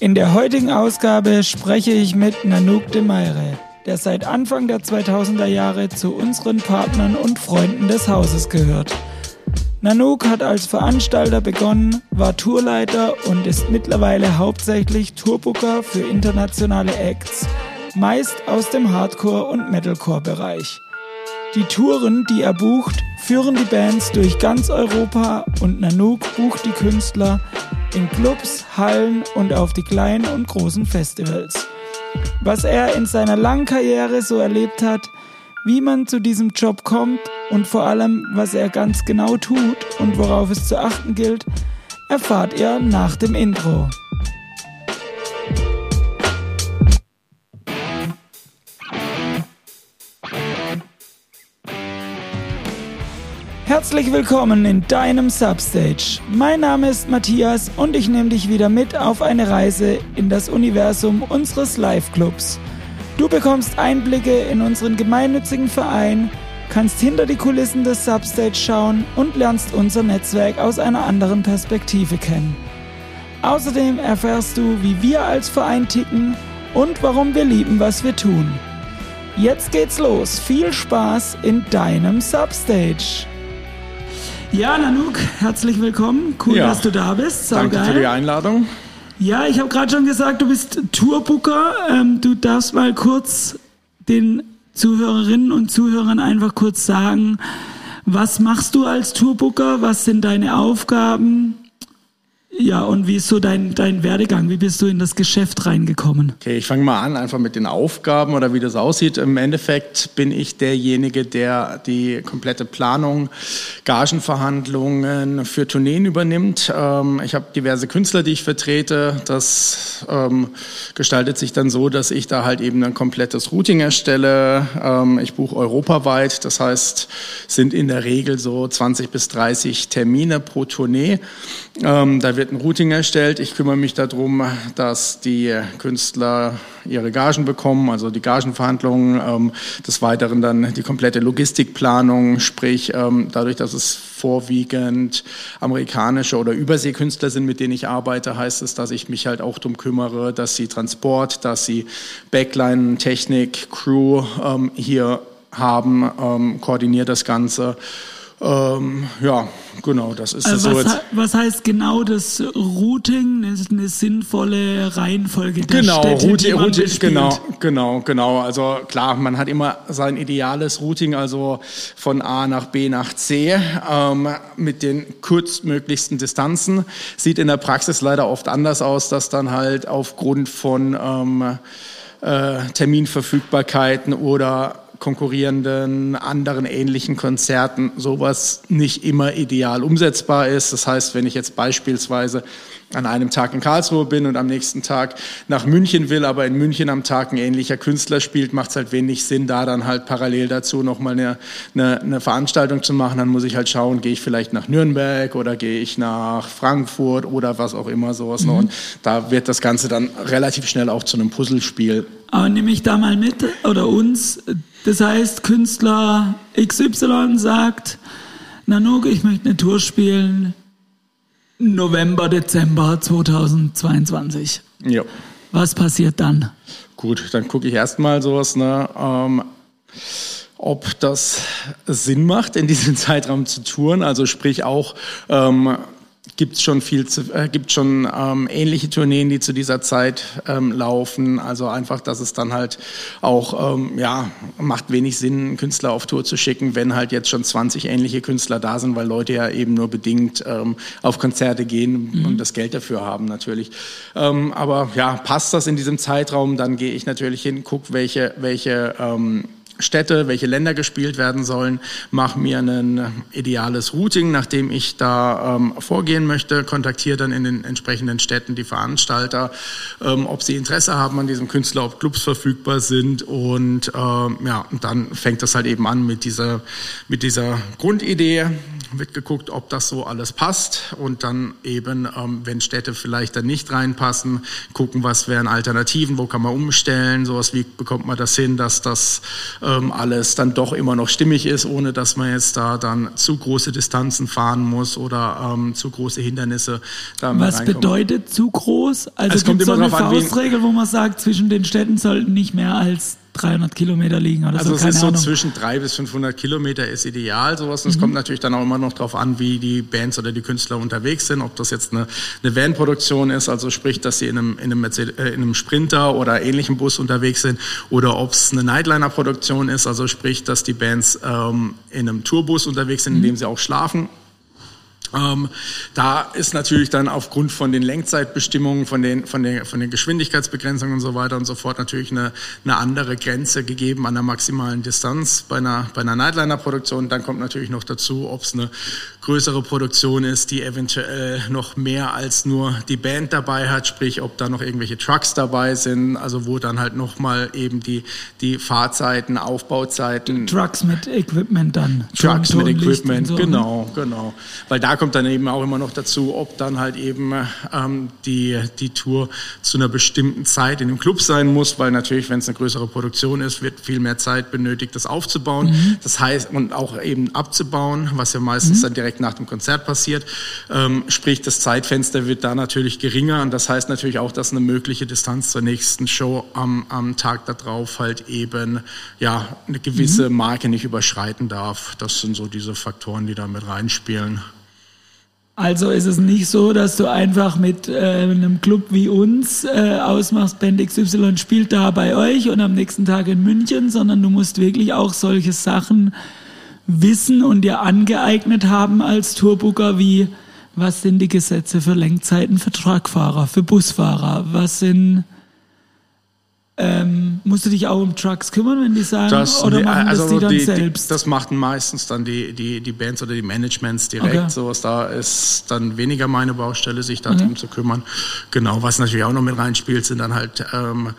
In der heutigen Ausgabe spreche ich mit Nanook de Meire, der seit Anfang der 2000er Jahre zu unseren Partnern und Freunden des Hauses gehört. Nanook hat als Veranstalter begonnen, war Tourleiter und ist mittlerweile hauptsächlich Tourbooker für internationale Acts, meist aus dem Hardcore- und Metalcore-Bereich. Die Touren, die er bucht, führen die Bands durch ganz Europa und Nanook bucht die Künstler in Clubs, Hallen und auf die kleinen und großen Festivals. Was er in seiner langen Karriere so erlebt hat, wie man zu diesem Job kommt und vor allem, was er ganz genau tut und worauf es zu achten gilt, erfahrt ihr nach dem Intro. Herzlich willkommen in deinem Substage. Mein Name ist Matthias und ich nehme dich wieder mit auf eine Reise in das Universum unseres Live-Clubs. Du bekommst Einblicke in unseren gemeinnützigen Verein, kannst hinter die Kulissen des Substage schauen und lernst unser Netzwerk aus einer anderen Perspektive kennen. Außerdem erfährst du, wie wir als Verein ticken und warum wir lieben, was wir tun. Jetzt geht's los. Viel Spaß in deinem Substage. Ja, Nanook, herzlich willkommen. Cool, ja. dass du da bist. Sau Danke geil. für die Einladung. Ja, ich habe gerade schon gesagt, du bist Tourbooker. Ähm, du darfst mal kurz den Zuhörerinnen und Zuhörern einfach kurz sagen, was machst du als Tourbooker? Was sind deine Aufgaben? Ja, und wie ist so dein, dein Werdegang? Wie bist du in das Geschäft reingekommen? Okay, ich fange mal an, einfach mit den Aufgaben oder wie das aussieht. Im Endeffekt bin ich derjenige, der die komplette Planung, Gagenverhandlungen für Tourneen übernimmt. Ähm, ich habe diverse Künstler, die ich vertrete. Das ähm, gestaltet sich dann so, dass ich da halt eben ein komplettes Routing erstelle. Ähm, ich buche europaweit, das heißt, sind in der Regel so 20 bis 30 Termine pro Tournee. da wird ein Routing erstellt. Ich kümmere mich darum, dass die Künstler ihre Gagen bekommen, also die Gagenverhandlungen, ähm, des Weiteren dann die komplette Logistikplanung, sprich ähm, dadurch, dass es vorwiegend amerikanische oder Überseekünstler sind, mit denen ich arbeite, heißt es, dass ich mich halt auch darum kümmere, dass sie Transport, dass sie Backline, Technik, Crew ähm, hier haben, ähm, koordiniert das Ganze. Ähm, ja, genau, das ist also so was, jetzt. was heißt genau das Routing? Das ist eine sinnvolle Reihenfolge der genau, Städte, Routing, Routing, genau, genau, genau. Also klar, man hat immer sein ideales Routing, also von A nach B nach C ähm, mit den kurzmöglichsten Distanzen. Sieht in der Praxis leider oft anders aus, dass dann halt aufgrund von ähm, äh, Terminverfügbarkeiten oder konkurrierenden anderen ähnlichen Konzerten sowas nicht immer ideal umsetzbar ist. Das heißt, wenn ich jetzt beispielsweise an einem Tag in Karlsruhe bin und am nächsten Tag nach München will, aber in München am Tag ein ähnlicher Künstler spielt, macht es halt wenig Sinn, da dann halt parallel dazu nochmal eine, eine, eine Veranstaltung zu machen. Dann muss ich halt schauen, gehe ich vielleicht nach Nürnberg oder gehe ich nach Frankfurt oder was auch immer sowas. Mhm. Und da wird das Ganze dann relativ schnell auch zu einem Puzzlespiel. Aber nehme ich da mal mit oder uns, das heißt, Künstler XY sagt, Nanook, ich möchte eine Tour spielen, November, Dezember 2022. Ja. Was passiert dann? Gut, dann gucke ich erstmal sowas, ne, ähm, ob das Sinn macht, in diesem Zeitraum zu touren. Also sprich auch ähm, gibt es schon viel, zu, äh, gibt schon ähm, ähnliche Tourneen, die zu dieser Zeit ähm, laufen. Also einfach, dass es dann halt auch, ähm, ja, macht wenig Sinn, Künstler auf Tour zu schicken, wenn halt jetzt schon 20 ähnliche Künstler da sind, weil Leute ja eben nur bedingt ähm, auf Konzerte gehen mhm. und das Geld dafür haben natürlich. Ähm, aber ja, passt das in diesem Zeitraum, dann gehe ich natürlich hin, gucke, welche, welche ähm, Städte, welche Länder gespielt werden sollen, mache mir ein ideales Routing, nachdem ich da ähm, vorgehen möchte, kontaktiere dann in den entsprechenden Städten die Veranstalter, ähm, ob sie Interesse haben an diesem Künstler, ob Clubs verfügbar sind und ähm, ja, dann fängt das halt eben an mit dieser, mit dieser Grundidee, wird geguckt, ob das so alles passt und dann eben, ähm, wenn Städte vielleicht dann nicht reinpassen, gucken, was wären Alternativen, wo kann man umstellen, sowas wie bekommt man das hin, dass das ähm, alles dann doch immer noch stimmig ist, ohne dass man jetzt da dann zu große Distanzen fahren muss oder ähm, zu große Hindernisse. Was bedeutet zu groß? Also es gibt so eine Faustregel, wo man sagt, zwischen den Städten sollten nicht mehr als 300 Kilometer liegen oder also so. Also es ist so zwischen 300 bis 500 Kilometer ist ideal sowas. Und es mhm. kommt natürlich dann auch immer noch darauf an, wie die Bands oder die Künstler unterwegs sind. Ob das jetzt eine, eine Van-Produktion ist, also sprich, dass sie in einem, in einem, Mercedes, äh, in einem Sprinter oder ähnlichem Bus unterwegs sind, oder ob es eine Nightliner-Produktion ist, also sprich, dass die Bands ähm, in einem Tourbus unterwegs sind, in dem mhm. sie auch schlafen ähm, da ist natürlich dann aufgrund von den Lenkzeitbestimmungen, von den, von, den, von den Geschwindigkeitsbegrenzungen und so weiter und so fort natürlich eine, eine andere Grenze gegeben an der maximalen Distanz bei einer, bei einer Nightliner-Produktion. Dann kommt natürlich noch dazu, ob es eine größere Produktion ist, die eventuell noch mehr als nur die Band dabei hat, sprich ob da noch irgendwelche Trucks dabei sind, also wo dann halt nochmal eben die, die Fahrzeiten, Aufbauzeiten. Trucks mit Equipment dann. Trucks mit Equipment, so, ne? genau, genau. Weil da kommt dann eben auch immer noch dazu, ob dann halt eben ähm, die, die Tour zu einer bestimmten Zeit in dem Club sein muss, weil natürlich, wenn es eine größere Produktion ist, wird viel mehr Zeit benötigt, das aufzubauen. Mhm. Das heißt, und auch eben abzubauen, was ja meistens mhm. dann direkt nach dem Konzert passiert. Ähm, sprich, das Zeitfenster wird da natürlich geringer und das heißt natürlich auch, dass eine mögliche Distanz zur nächsten Show am, am Tag darauf halt eben ja eine gewisse mhm. Marke nicht überschreiten darf. Das sind so diese Faktoren, die da mit reinspielen. Also ist es nicht so, dass du einfach mit äh, einem Club wie uns äh, ausmachst, Band XY spielt da bei euch und am nächsten Tag in München, sondern du musst wirklich auch solche Sachen wissen und dir angeeignet haben als Tourbooker, wie was sind die Gesetze für Lenkzeiten für Truckfahrer, für Busfahrer, was sind ähm, musst du dich auch um Trucks kümmern, wenn die sagen, das, oder machen also das die dann die, selbst? Die, das machten meistens dann die, die, die Bands oder die Managements direkt. Okay. Sowas da ist dann weniger meine Baustelle, sich darum okay. zu kümmern. Genau, was natürlich auch noch mit reinspielt, sind dann halt ähm,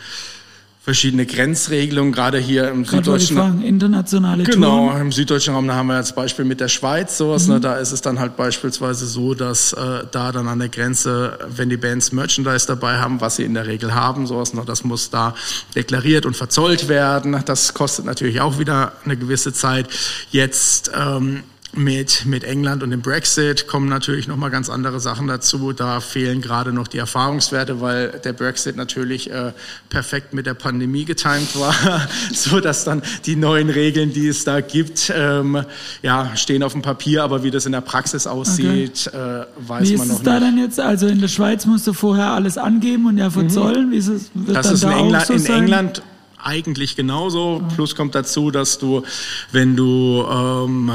verschiedene Grenzregelungen, gerade hier im gerade süddeutschen Raum. Internationale Genau, Touren. im süddeutschen Raum, da haben wir als Beispiel mit der Schweiz sowas. Ne, mhm. Ne, da ist es dann halt beispielsweise so, dass äh, da dann an der Grenze, wenn die Bands Merchandise dabei haben, was sie in der Regel haben, sowas, ne, das muss da deklariert und verzollt werden. Das kostet natürlich auch wieder eine gewisse Zeit. Jetzt ähm, mit, mit England und dem Brexit kommen natürlich nochmal ganz andere Sachen dazu. Da fehlen gerade noch die Erfahrungswerte, weil der Brexit natürlich äh, perfekt mit der Pandemie getimt war, so dass dann die neuen Regeln, die es da gibt, ähm, ja, stehen auf dem Papier, aber wie das in der Praxis aussieht, okay. äh, weiß wie man noch nicht. Wie ist es da denn jetzt? Also in der Schweiz musst du vorher alles angeben und ja verzollen. Mhm. Wie ist es, wird das ist da in, England, so in England eigentlich genauso. Mhm. Plus kommt dazu, dass du, wenn du ähm,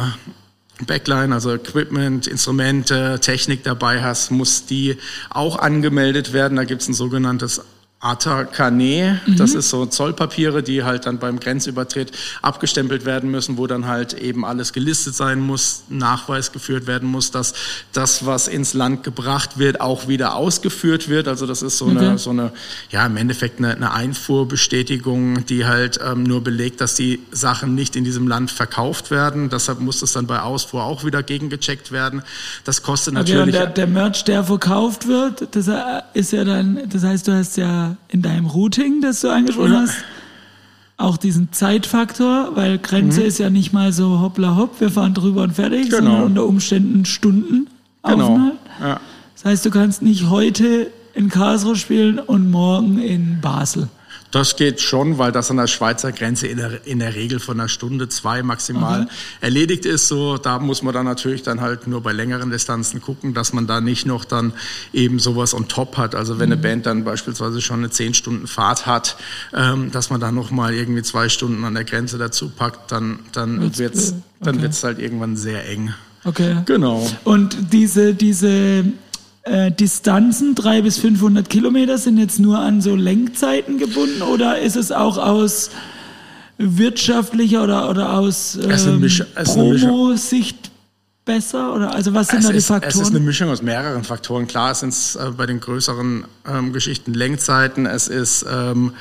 Backline, also Equipment, Instrumente, Technik dabei hast, muss die auch angemeldet werden. Da gibt es ein sogenanntes Atacane, mhm. das ist so Zollpapiere, die halt dann beim Grenzübertritt abgestempelt werden müssen, wo dann halt eben alles gelistet sein muss, Nachweis geführt werden muss, dass das, was ins Land gebracht wird, auch wieder ausgeführt wird. Also das ist so okay. eine, so eine, ja im Endeffekt eine, eine Einfuhrbestätigung, die halt ähm, nur belegt, dass die Sachen nicht in diesem Land verkauft werden. Deshalb muss das dann bei Ausfuhr auch wieder gegengecheckt werden. Das kostet natürlich. Okay, der, der Merch, der verkauft wird, das ist ja dann, das heißt, du hast ja in deinem Routing, das du angesprochen ja. hast, auch diesen Zeitfaktor, weil Grenze mhm. ist ja nicht mal so hoppla hopp, wir fahren drüber und fertig, genau. sondern unter Umständen Stunden genau. Ja. Das heißt, du kannst nicht heute in Karlsruhe spielen und morgen in Basel. Das geht schon, weil das an der Schweizer Grenze in der, in der Regel von einer Stunde, zwei maximal okay. erledigt ist. So, da muss man dann natürlich dann halt nur bei längeren Distanzen gucken, dass man da nicht noch dann eben sowas on top hat. Also wenn mhm. eine Band dann beispielsweise schon eine zehn Stunden Fahrt hat, ähm, dass man da noch mal irgendwie zwei Stunden an der Grenze dazu packt, dann dann wird's, dann wird's halt irgendwann sehr eng. Okay. Genau. Und diese diese äh, Distanzen, drei bis 500 Kilometer, sind jetzt nur an so Lenkzeiten gebunden oder ist es auch aus wirtschaftlicher oder, oder aus ähm, Promo-Sicht besser? Oder also was sind es da die ist, Faktoren? Es ist eine Mischung aus mehreren Faktoren. Klar sind es äh, bei den größeren ähm, Geschichten Lenkzeiten. Es ist ähm,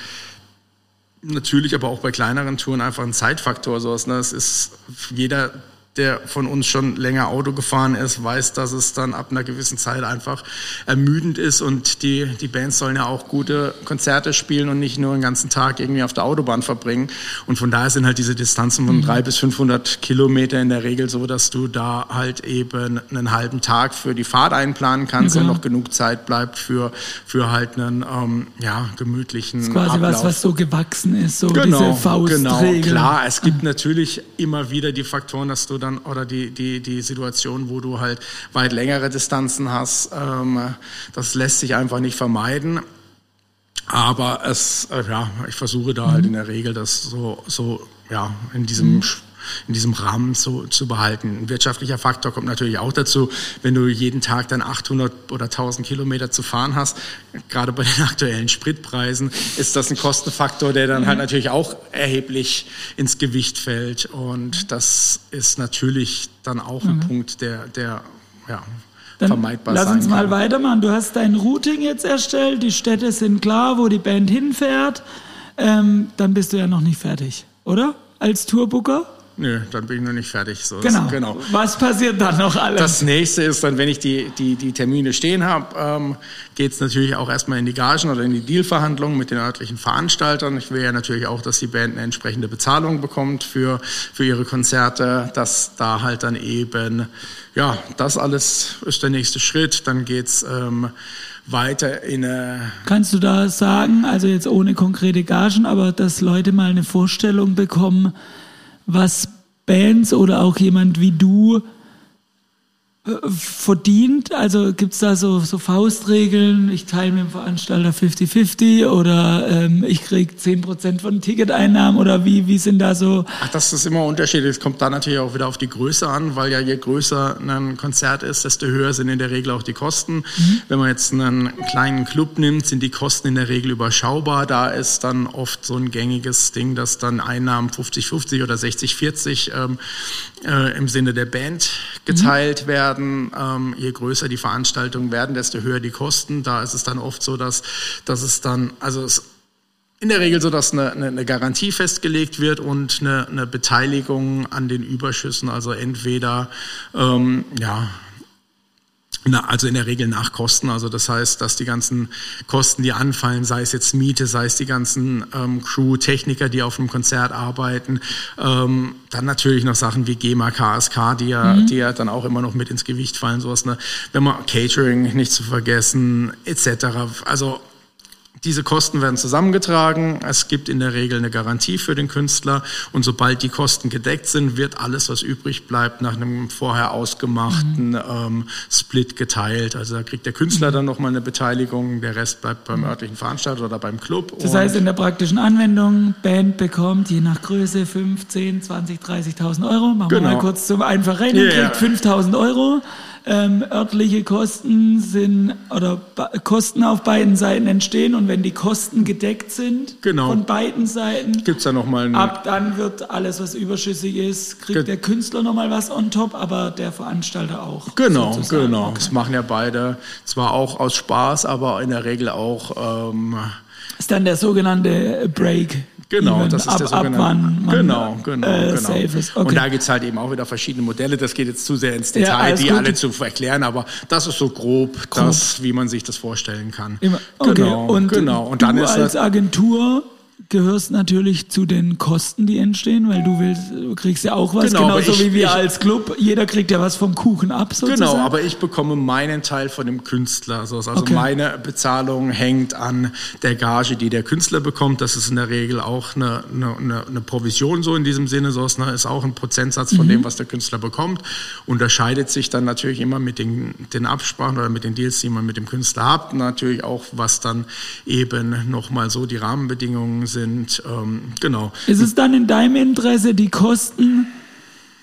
natürlich aber auch bei kleineren Touren einfach ein Zeitfaktor. Sowas, ne? Es ist jeder der von uns schon länger Auto gefahren ist, weiß, dass es dann ab einer gewissen Zeit einfach ermüdend ist und die, die Bands sollen ja auch gute Konzerte spielen und nicht nur den ganzen Tag irgendwie auf der Autobahn verbringen. Und von daher sind halt diese Distanzen von mhm. drei bis 500 Kilometer in der Regel so, dass du da halt eben einen halben Tag für die Fahrt einplanen kannst okay. und noch genug Zeit bleibt für, für halt einen, ähm, ja, gemütlichen das ist quasi Ablauf. was, was so gewachsen ist, so genau, diese Faustregel. Genau, klar, es gibt ah. natürlich immer wieder die Faktoren, dass du dann oder die, die, die Situation, wo du halt weit längere Distanzen hast, ähm, das lässt sich einfach nicht vermeiden. Aber es, äh, ja, ich versuche da halt in der Regel das so, so ja, in diesem mhm in diesem Rahmen so zu behalten. Ein wirtschaftlicher Faktor kommt natürlich auch dazu, wenn du jeden Tag dann 800 oder 1000 Kilometer zu fahren hast, gerade bei den aktuellen Spritpreisen, ist das ein Kostenfaktor, der dann halt mhm. natürlich auch erheblich ins Gewicht fällt. Und das ist natürlich dann auch ein mhm. Punkt, der, der ja, dann vermeidbar lass sein uns mal weitermachen. Du hast dein Routing jetzt erstellt, die Städte sind klar, wo die Band hinfährt. Ähm, dann bist du ja noch nicht fertig, oder? Als Tourbooker? Nö, dann bin ich noch nicht fertig. So, genau. genau. Was passiert dann noch alles? Das nächste ist dann, wenn ich die, die, die Termine stehen habe, ähm, geht es natürlich auch erstmal in die Gagen oder in die Dealverhandlungen mit den örtlichen Veranstaltern. Ich will ja natürlich auch, dass die Band eine entsprechende Bezahlung bekommt für, für ihre Konzerte, dass da halt dann eben, ja, das alles ist der nächste Schritt. Dann geht's ähm, weiter in eine. Kannst du da sagen, also jetzt ohne konkrete Gagen, aber dass Leute mal eine Vorstellung bekommen, was Bands oder auch jemand wie du verdient? Also gibt es da so, so Faustregeln, ich teile mit dem Veranstalter 50-50 oder ähm, ich kriege 10% von Ticketeinnahmen oder wie, wie sind da so? Ach, das ist immer unterschiedlich. Es kommt da natürlich auch wieder auf die Größe an, weil ja je größer ein Konzert ist, desto höher sind in der Regel auch die Kosten. Mhm. Wenn man jetzt einen kleinen Club nimmt, sind die Kosten in der Regel überschaubar. Da ist dann oft so ein gängiges Ding, dass dann Einnahmen 50-50 oder 60-40 ähm, äh, im Sinne der Band geteilt mhm. werden. Ähm, je größer die Veranstaltungen werden, desto höher die Kosten. Da ist es dann oft so, dass, dass es dann, also es in der Regel so, dass eine, eine Garantie festgelegt wird und eine, eine Beteiligung an den Überschüssen, also entweder ähm, ja na, also in der Regel nach Kosten. Also das heißt, dass die ganzen Kosten, die anfallen, sei es jetzt Miete, sei es die ganzen ähm, Crew, Techniker, die auf dem Konzert arbeiten, ähm, dann natürlich noch Sachen wie GEMA, KSK, die ja, mhm. die ja dann auch immer noch mit ins Gewicht fallen, sowas. Ne? Wenn man Catering nicht zu vergessen, etc. Also diese Kosten werden zusammengetragen. Es gibt in der Regel eine Garantie für den Künstler. Und sobald die Kosten gedeckt sind, wird alles, was übrig bleibt, nach einem vorher ausgemachten mhm. ähm, Split geteilt. Also da kriegt der Künstler mhm. dann nochmal eine Beteiligung. Der Rest bleibt beim mhm. örtlichen Veranstalter oder beim Club. Das heißt, in der praktischen Anwendung, Band bekommt je nach Größe 5, 10, 20, 30.000 Euro. Machen genau. wir mal kurz zum einfach rechnen. Yeah. Kriegt 5.000 Euro. Ähm, örtliche Kosten sind oder Kosten auf beiden Seiten entstehen und wenn die Kosten gedeckt sind genau. von beiden Seiten, gibt's da noch mal ab dann wird alles, was überschüssig ist, kriegt der Künstler noch mal was on top, aber der Veranstalter auch. Genau, sozusagen. genau. Okay. Das machen ja beide zwar auch aus Spaß, aber in der Regel auch. Ähm, ist dann der sogenannte Break. Genau, das ist ab, der sogenannte. Ab wann genau, genau, äh, genau. Okay. Und da gibt es halt eben auch wieder verschiedene Modelle. Das geht jetzt zu sehr ins Detail, ja, die gut. alle zu erklären, aber das ist so grob, grob. das, wie man sich das vorstellen kann. Immer. Okay. Genau, und genau. Und dann ist als Agentur gehörst natürlich zu den Kosten, die entstehen, weil du willst, du kriegst ja auch was, genau, genauso ich, wie wir ich, als Club. Jeder kriegt ja was vom Kuchen ab, sozusagen. Genau, aber ich bekomme meinen Teil von dem Künstler. Also okay. meine Bezahlung hängt an der Gage, die der Künstler bekommt. Das ist in der Regel auch eine, eine, eine Provision so in diesem Sinne. So ist, ne, ist auch ein Prozentsatz von mhm. dem, was der Künstler bekommt. Unterscheidet sich dann natürlich immer mit den, den Absprachen oder mit den Deals, die man mit dem Künstler hat. Natürlich auch, was dann eben nochmal so die Rahmenbedingungen sind. Ähm, genau. Ist es dann in deinem Interesse, die Kosten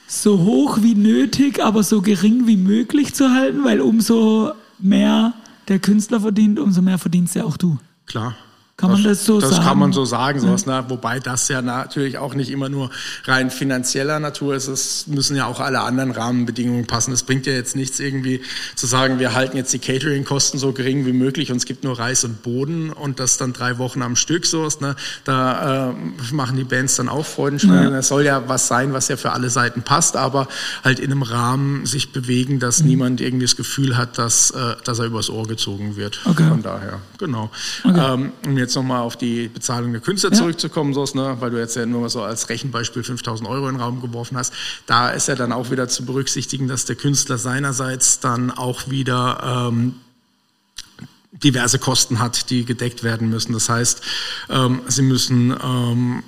so hoch wie nötig, aber so gering wie möglich zu halten? Weil umso mehr der Künstler verdient, umso mehr verdienst ja auch du. Klar. Kann man das so das sagen? Das kann man so sagen, sowas, ne? wobei das ja natürlich auch nicht immer nur rein finanzieller Natur ist. Es müssen ja auch alle anderen Rahmenbedingungen passen. Es bringt ja jetzt nichts irgendwie zu sagen, wir halten jetzt die Catering-Kosten so gering wie möglich und es gibt nur Reis und Boden und das dann drei Wochen am Stück sowas. Ne? Da äh, machen die Bands dann auch Freudenschreien. Es soll ja was sein, was ja für alle Seiten passt, aber halt in einem Rahmen sich bewegen, dass mhm. niemand irgendwie das Gefühl hat, dass, äh, dass er übers Ohr gezogen wird. Okay. Von daher, genau. Okay. Ähm, jetzt nochmal auf die Bezahlung der Künstler ja. zurückzukommen, so, ne, weil du jetzt ja nur so als Rechenbeispiel 5000 Euro in den Raum geworfen hast, da ist ja dann auch wieder zu berücksichtigen, dass der Künstler seinerseits dann auch wieder ähm, diverse Kosten hat, die gedeckt werden müssen. Das heißt, ähm, sie müssen ähm,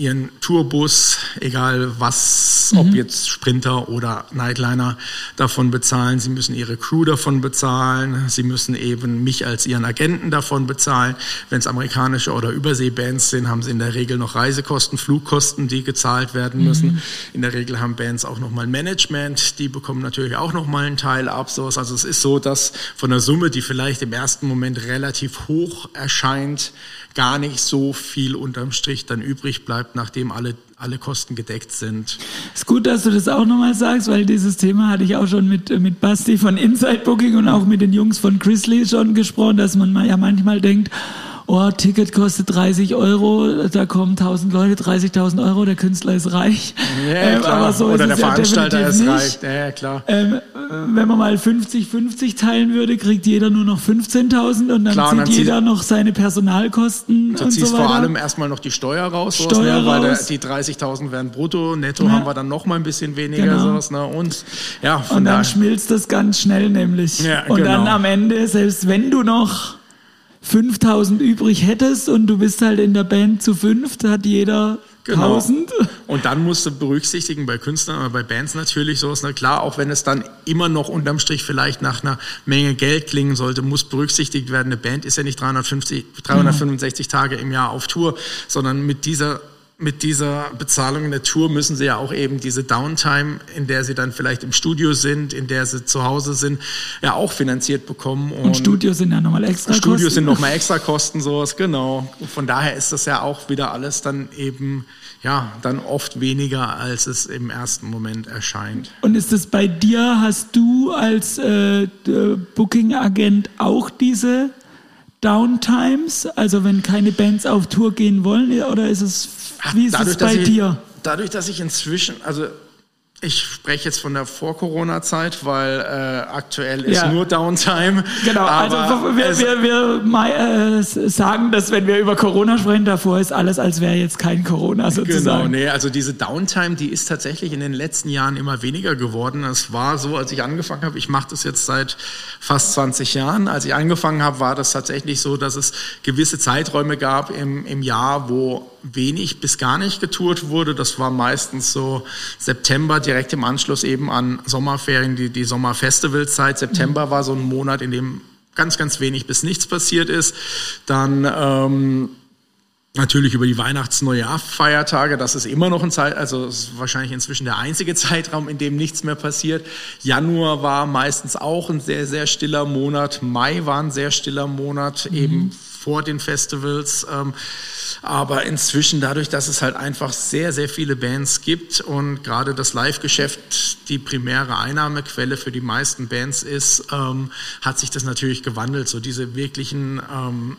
ihren Tourbus, egal was, mhm. ob jetzt Sprinter oder Nightliner, davon bezahlen. Sie müssen ihre Crew davon bezahlen. Sie müssen eben mich als ihren Agenten davon bezahlen. Wenn es amerikanische oder Überseebands sind, haben sie in der Regel noch Reisekosten, Flugkosten, die gezahlt werden müssen. Mhm. In der Regel haben Bands auch nochmal Management. Die bekommen natürlich auch nochmal einen Teil ab. Also es ist so, dass von der Summe, die vielleicht im ersten Moment relativ hoch erscheint, gar nicht so viel unterm Strich dann übrig bleibt, nachdem alle, alle Kosten gedeckt sind. Ist gut, dass du das auch nochmal sagst, weil dieses Thema hatte ich auch schon mit, mit Basti von Inside Booking und auch mit den Jungs von Chrisley schon gesprochen, dass man ja manchmal denkt, oh, Ticket kostet 30 Euro, da kommen 1000 Leute, 30.000 Euro, der Künstler ist reich. Ja, ähm, aber so Oder ist der es Veranstalter ja ist reich. Ja, klar. Ähm, wenn man mal 50-50 teilen würde, kriegt jeder nur noch 15.000 und dann klar, zieht dann jeder noch seine Personalkosten du und ziehst so weiter. vor allem erstmal noch die Steuer raus, Steuer ne? weil der, die 30.000 werden brutto, netto ja. haben wir dann noch mal ein bisschen weniger genau. sowas, ne? und ja, von Und dann daher. schmilzt das ganz schnell nämlich. Ja, und genau. dann am Ende, selbst wenn du noch 5000 übrig hättest und du bist halt in der Band zu fünft, hat jeder genau. 1000. Und dann musst du berücksichtigen bei Künstlern oder bei Bands natürlich sowas, na klar, auch wenn es dann immer noch unterm Strich vielleicht nach einer Menge Geld klingen sollte, muss berücksichtigt werden, eine Band ist ja nicht 350, 365 mhm. Tage im Jahr auf Tour, sondern mit dieser mit dieser Bezahlung in der Tour müssen sie ja auch eben diese Downtime, in der sie dann vielleicht im Studio sind, in der sie zu Hause sind, ja auch finanziert bekommen. Und, und Studios sind ja nochmal extra Studios Kosten. Studios sind nochmal extra Kosten, sowas, genau. von daher ist das ja auch wieder alles dann eben, ja, dann oft weniger, als es im ersten Moment erscheint. Und ist es bei dir, hast du als äh, Booking-Agent auch diese Downtimes, also wenn keine Bands auf Tour gehen wollen, oder ist es wie ist dadurch, es bei ich, dir? Dadurch, dass ich inzwischen, also ich spreche jetzt von der Vor-Corona-Zeit, weil äh, aktuell ist ja. nur Downtime. Genau, also wir, wir, wir mal, äh, sagen, dass wenn wir über Corona sprechen, davor ist alles, als wäre jetzt kein Corona sozusagen. Genau, nee, also diese Downtime, die ist tatsächlich in den letzten Jahren immer weniger geworden. Es war so, als ich angefangen habe, ich mache das jetzt seit fast 20 Jahren. Als ich angefangen habe, war das tatsächlich so, dass es gewisse Zeiträume gab im, im Jahr, wo wenig bis gar nicht getourt wurde. Das war meistens so September, direkt im Anschluss eben an Sommerferien, die, die Sommerfestivalzeit. September mhm. war so ein Monat, in dem ganz, ganz wenig bis nichts passiert ist. Dann ähm, Natürlich über die Weihnachts-, Neujahr-Feiertage, das ist immer noch ein Zeit, also ist wahrscheinlich inzwischen der einzige Zeitraum, in dem nichts mehr passiert. Januar war meistens auch ein sehr, sehr stiller Monat. Mai war ein sehr stiller Monat, mhm. eben vor den Festivals. Ähm, aber inzwischen dadurch, dass es halt einfach sehr, sehr viele Bands gibt und gerade das Live-Geschäft die primäre Einnahmequelle für die meisten Bands ist, ähm, hat sich das natürlich gewandelt. So diese wirklichen ähm,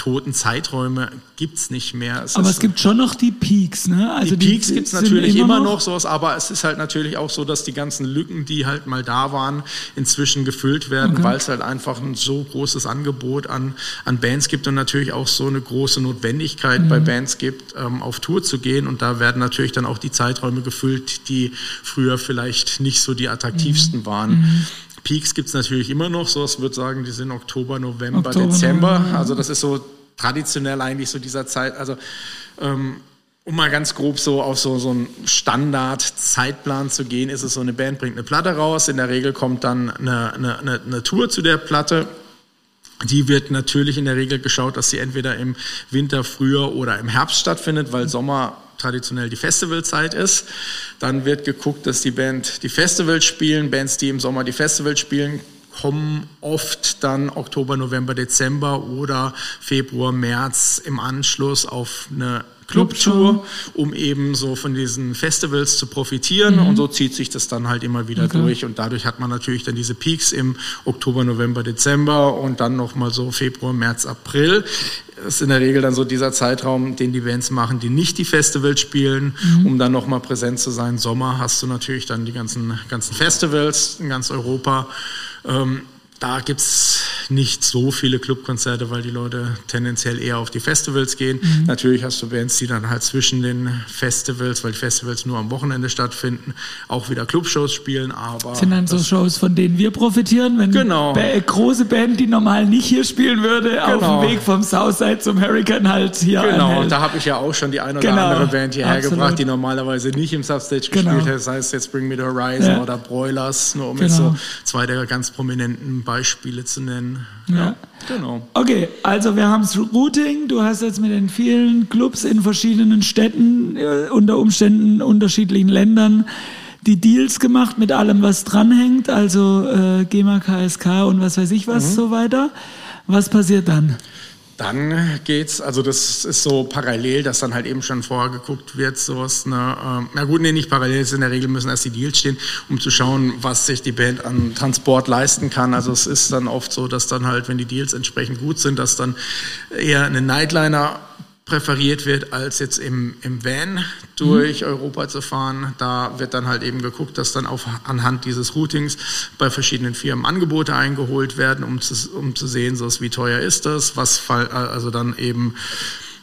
toten Zeiträume gibt's nicht mehr. Es aber es gibt schon noch die Peaks, ne? Also die Peaks die gibt's natürlich immer, immer noch sowas, aber es ist halt natürlich auch so, dass die ganzen Lücken, die halt mal da waren, inzwischen gefüllt werden, okay. weil es halt einfach ein so großes Angebot an, an Bands gibt und natürlich auch so eine große Notwendigkeit mhm. bei Bands gibt, ähm, auf Tour zu gehen. Und da werden natürlich dann auch die Zeiträume gefüllt, die früher vielleicht nicht so die attraktivsten mhm. waren. Mhm. Peaks gibt es natürlich immer noch, so ich würde sagen, die sind Oktober, November, Oktober, Dezember. November. Also das ist so traditionell eigentlich so dieser Zeit, also ähm, um mal ganz grob so auf so, so einen Standard-Zeitplan zu gehen, ist es so, eine Band bringt eine Platte raus, in der Regel kommt dann eine, eine, eine Tour zu der Platte. Die wird natürlich in der Regel geschaut, dass sie entweder im Winter, Frühjahr oder im Herbst stattfindet, weil Sommer traditionell die Festivalzeit ist. Dann wird geguckt, dass die Band die Festivals spielen. Bands, die im Sommer die Festivals spielen, kommen oft dann Oktober, November, Dezember oder Februar, März im Anschluss auf eine Clubtour, um eben so von diesen Festivals zu profitieren. Mhm. Und so zieht sich das dann halt immer wieder okay. durch. Und dadurch hat man natürlich dann diese Peaks im Oktober, November, Dezember und dann nochmal so Februar, März, April. Das ist in der Regel dann so dieser Zeitraum, den die Bands machen, die nicht die Festivals spielen, mhm. um dann nochmal präsent zu sein. Sommer hast du natürlich dann die ganzen, ganzen Festivals in ganz Europa. Ähm, da gibt es nicht so viele Clubkonzerte, weil die Leute tendenziell eher auf die Festivals gehen. Mhm. Natürlich hast du Bands, die dann halt zwischen den Festivals, weil die Festivals nur am Wochenende stattfinden, auch wieder Clubshows spielen. Aber sind dann so Shows, von denen wir profitieren, wenn genau. eine große Band, die normal nicht hier spielen würde, genau. auf dem genau. Weg vom Southside zum Hurricane halt hier Genau, anhält. da habe ich ja auch schon die eine oder genau. andere Band hierher gebracht, die normalerweise nicht im Substage genau. gespielt hat. Das heißt jetzt Bring Me the Horizon ja. oder Broilers, nur um jetzt so genau. zwei der ganz prominenten Beispiele zu nennen. Ja, ja genau. Okay, also wir haben das Routing. Du hast jetzt mit den vielen Clubs in verschiedenen Städten, äh, unter Umständen unterschiedlichen Ländern, die Deals gemacht mit allem, was dranhängt, also äh, GEMA, KSK und was weiß ich was mhm. so weiter. Was passiert dann? Dann geht's, also das ist so parallel, dass dann halt eben schon vorher geguckt wird, sowas, ne, äh, na gut, nee, nicht parallel, ist in der Regel müssen erst die Deals stehen, um zu schauen, was sich die Band an Transport leisten kann. Also es ist dann oft so, dass dann halt, wenn die Deals entsprechend gut sind, dass dann eher eine Nightliner präferiert wird, als jetzt im, im Van durch mhm. Europa zu fahren. Da wird dann halt eben geguckt, dass dann auch anhand dieses Routings bei verschiedenen Firmen Angebote eingeholt werden, um zu, um zu sehen, so wie teuer ist das, was also dann eben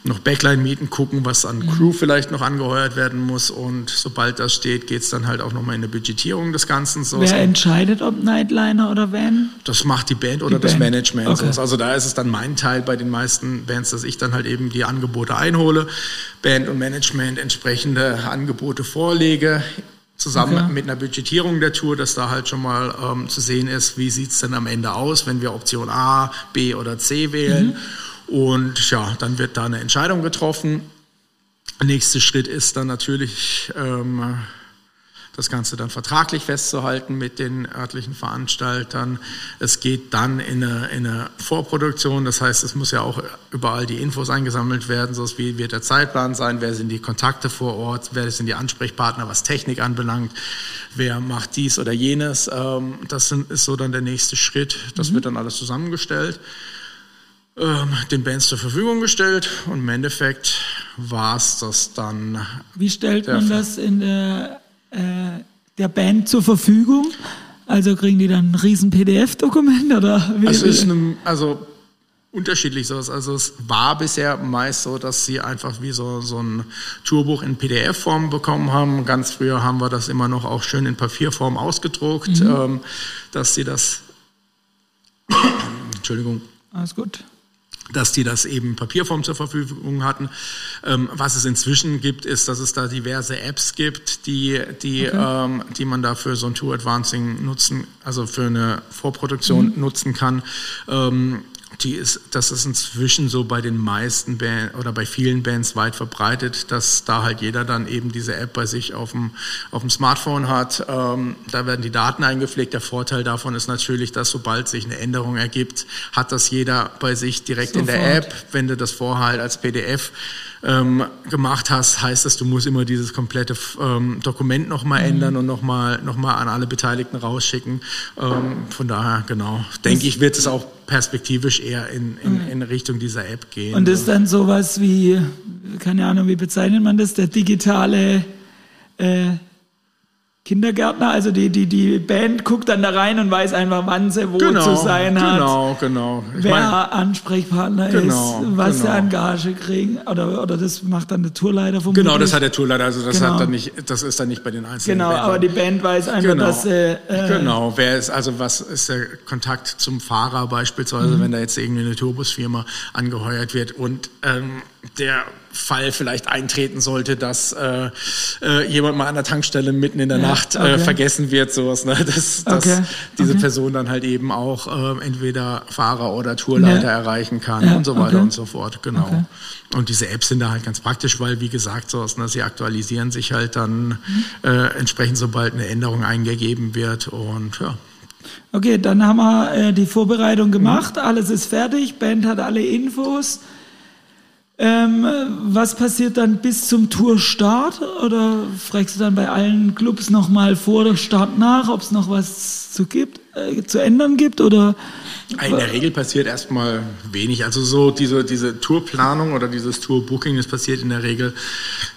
noch Backline-Mieten gucken, was an mhm. Crew vielleicht noch angeheuert werden muss. Und sobald das steht, geht es dann halt auch nochmal in eine Budgetierung des Ganzen. So Wer entscheidet, ob Nightliner oder Van? Das macht die Band oder die das Band. Management. Okay. Also da ist es dann mein Teil bei den meisten Bands, dass ich dann halt eben die Angebote einhole, Band und Management entsprechende Angebote vorlege zusammen okay. mit einer Budgetierung der Tour, dass da halt schon mal ähm, zu sehen ist, wie sieht es denn am Ende aus, wenn wir Option A, B oder C wählen. Mhm. Und ja, dann wird da eine Entscheidung getroffen. Nächster Schritt ist dann natürlich, ähm, das Ganze dann vertraglich festzuhalten mit den örtlichen Veranstaltern. Es geht dann in eine, in eine Vorproduktion, das heißt, es muss ja auch überall die Infos eingesammelt werden, so wie wird der Zeitplan sein, wer sind die Kontakte vor Ort, wer sind die Ansprechpartner, was Technik anbelangt, wer macht dies oder jenes. Ähm, das ist so dann der nächste Schritt. Das mhm. wird dann alles zusammengestellt den Bands zur Verfügung gestellt und im Endeffekt war es das dann. Wie stellt man das in der, äh, der Band zur Verfügung? Also kriegen die dann ein riesen PDF-Dokument oder wie? Also, ist eine, also unterschiedlich so. Also es war bisher meist so, dass sie einfach wie so, so ein Tourbuch in PDF-Form bekommen haben. Ganz früher haben wir das immer noch auch schön in Papierform ausgedruckt, mhm. ähm, dass sie das Entschuldigung. Alles gut dass die das eben Papierform zur Verfügung hatten. Ähm, was es inzwischen gibt, ist, dass es da diverse Apps gibt, die, die, okay. ähm, die man da für so ein Tour Advancing nutzen, also für eine Vorproduktion mhm. nutzen kann. Ähm, die ist, das ist inzwischen so bei den meisten Band oder bei vielen Bands weit verbreitet, dass da halt jeder dann eben diese App bei sich auf dem, auf dem Smartphone hat. Ähm, da werden die Daten eingepflegt. Der Vorteil davon ist natürlich, dass sobald sich eine Änderung ergibt, hat das jeder bei sich direkt Sofort. in der App. Wenn du das vorher halt als PDF ähm, gemacht hast, heißt das, du musst immer dieses komplette ähm, Dokument nochmal mhm. ändern und nochmal noch mal an alle Beteiligten rausschicken. Ähm, von daher, genau, denke ich, wird es auch perspektivisch eher in, in, mhm. in Richtung dieser App gehen. Und ist dann sowas wie, keine Ahnung, wie bezeichnet man das, der digitale äh, Kindergärtner, also die, die, die Band guckt dann da rein und weiß einfach, wann sie wo genau, zu sein hat. Genau, genau. Ich wer mein, Ansprechpartner genau, ist, was genau. sie an Gage kriegen. Oder, oder das macht dann der Tourleiter vom Genau, das hat der Tourleiter, also das genau. hat dann nicht, das ist dann nicht bei den einzelnen Genau, Bandern. aber die Band weiß einfach, genau. dass sie. Äh, genau, wer ist, also was ist der Kontakt zum Fahrer beispielsweise, mhm. wenn da jetzt irgendwie eine Tourbusfirma angeheuert wird und ähm, der Fall vielleicht eintreten sollte, dass äh, äh, jemand mal an der Tankstelle mitten in der ja, Nacht äh, okay. vergessen wird, sowas, ne? dass, dass okay. diese okay. Person dann halt eben auch äh, entweder Fahrer oder Tourleiter ja. erreichen kann ja, und so weiter und so fort. Genau. Und diese Apps sind da halt ganz praktisch, weil wie gesagt, sowas, ne, sie aktualisieren sich halt dann mhm. äh, entsprechend, sobald eine Änderung eingegeben wird und ja. Okay, dann haben wir äh, die Vorbereitung gemacht, mhm. alles ist fertig, Band hat alle Infos. Ähm, was passiert dann bis zum Tourstart? Oder fragst du dann bei allen Clubs nochmal vor der Start nach, ob es noch was zu, gibt, äh, zu ändern gibt? Oder in der Regel passiert erstmal wenig. Also so diese, diese Tourplanung oder dieses Tourbooking, das passiert in der Regel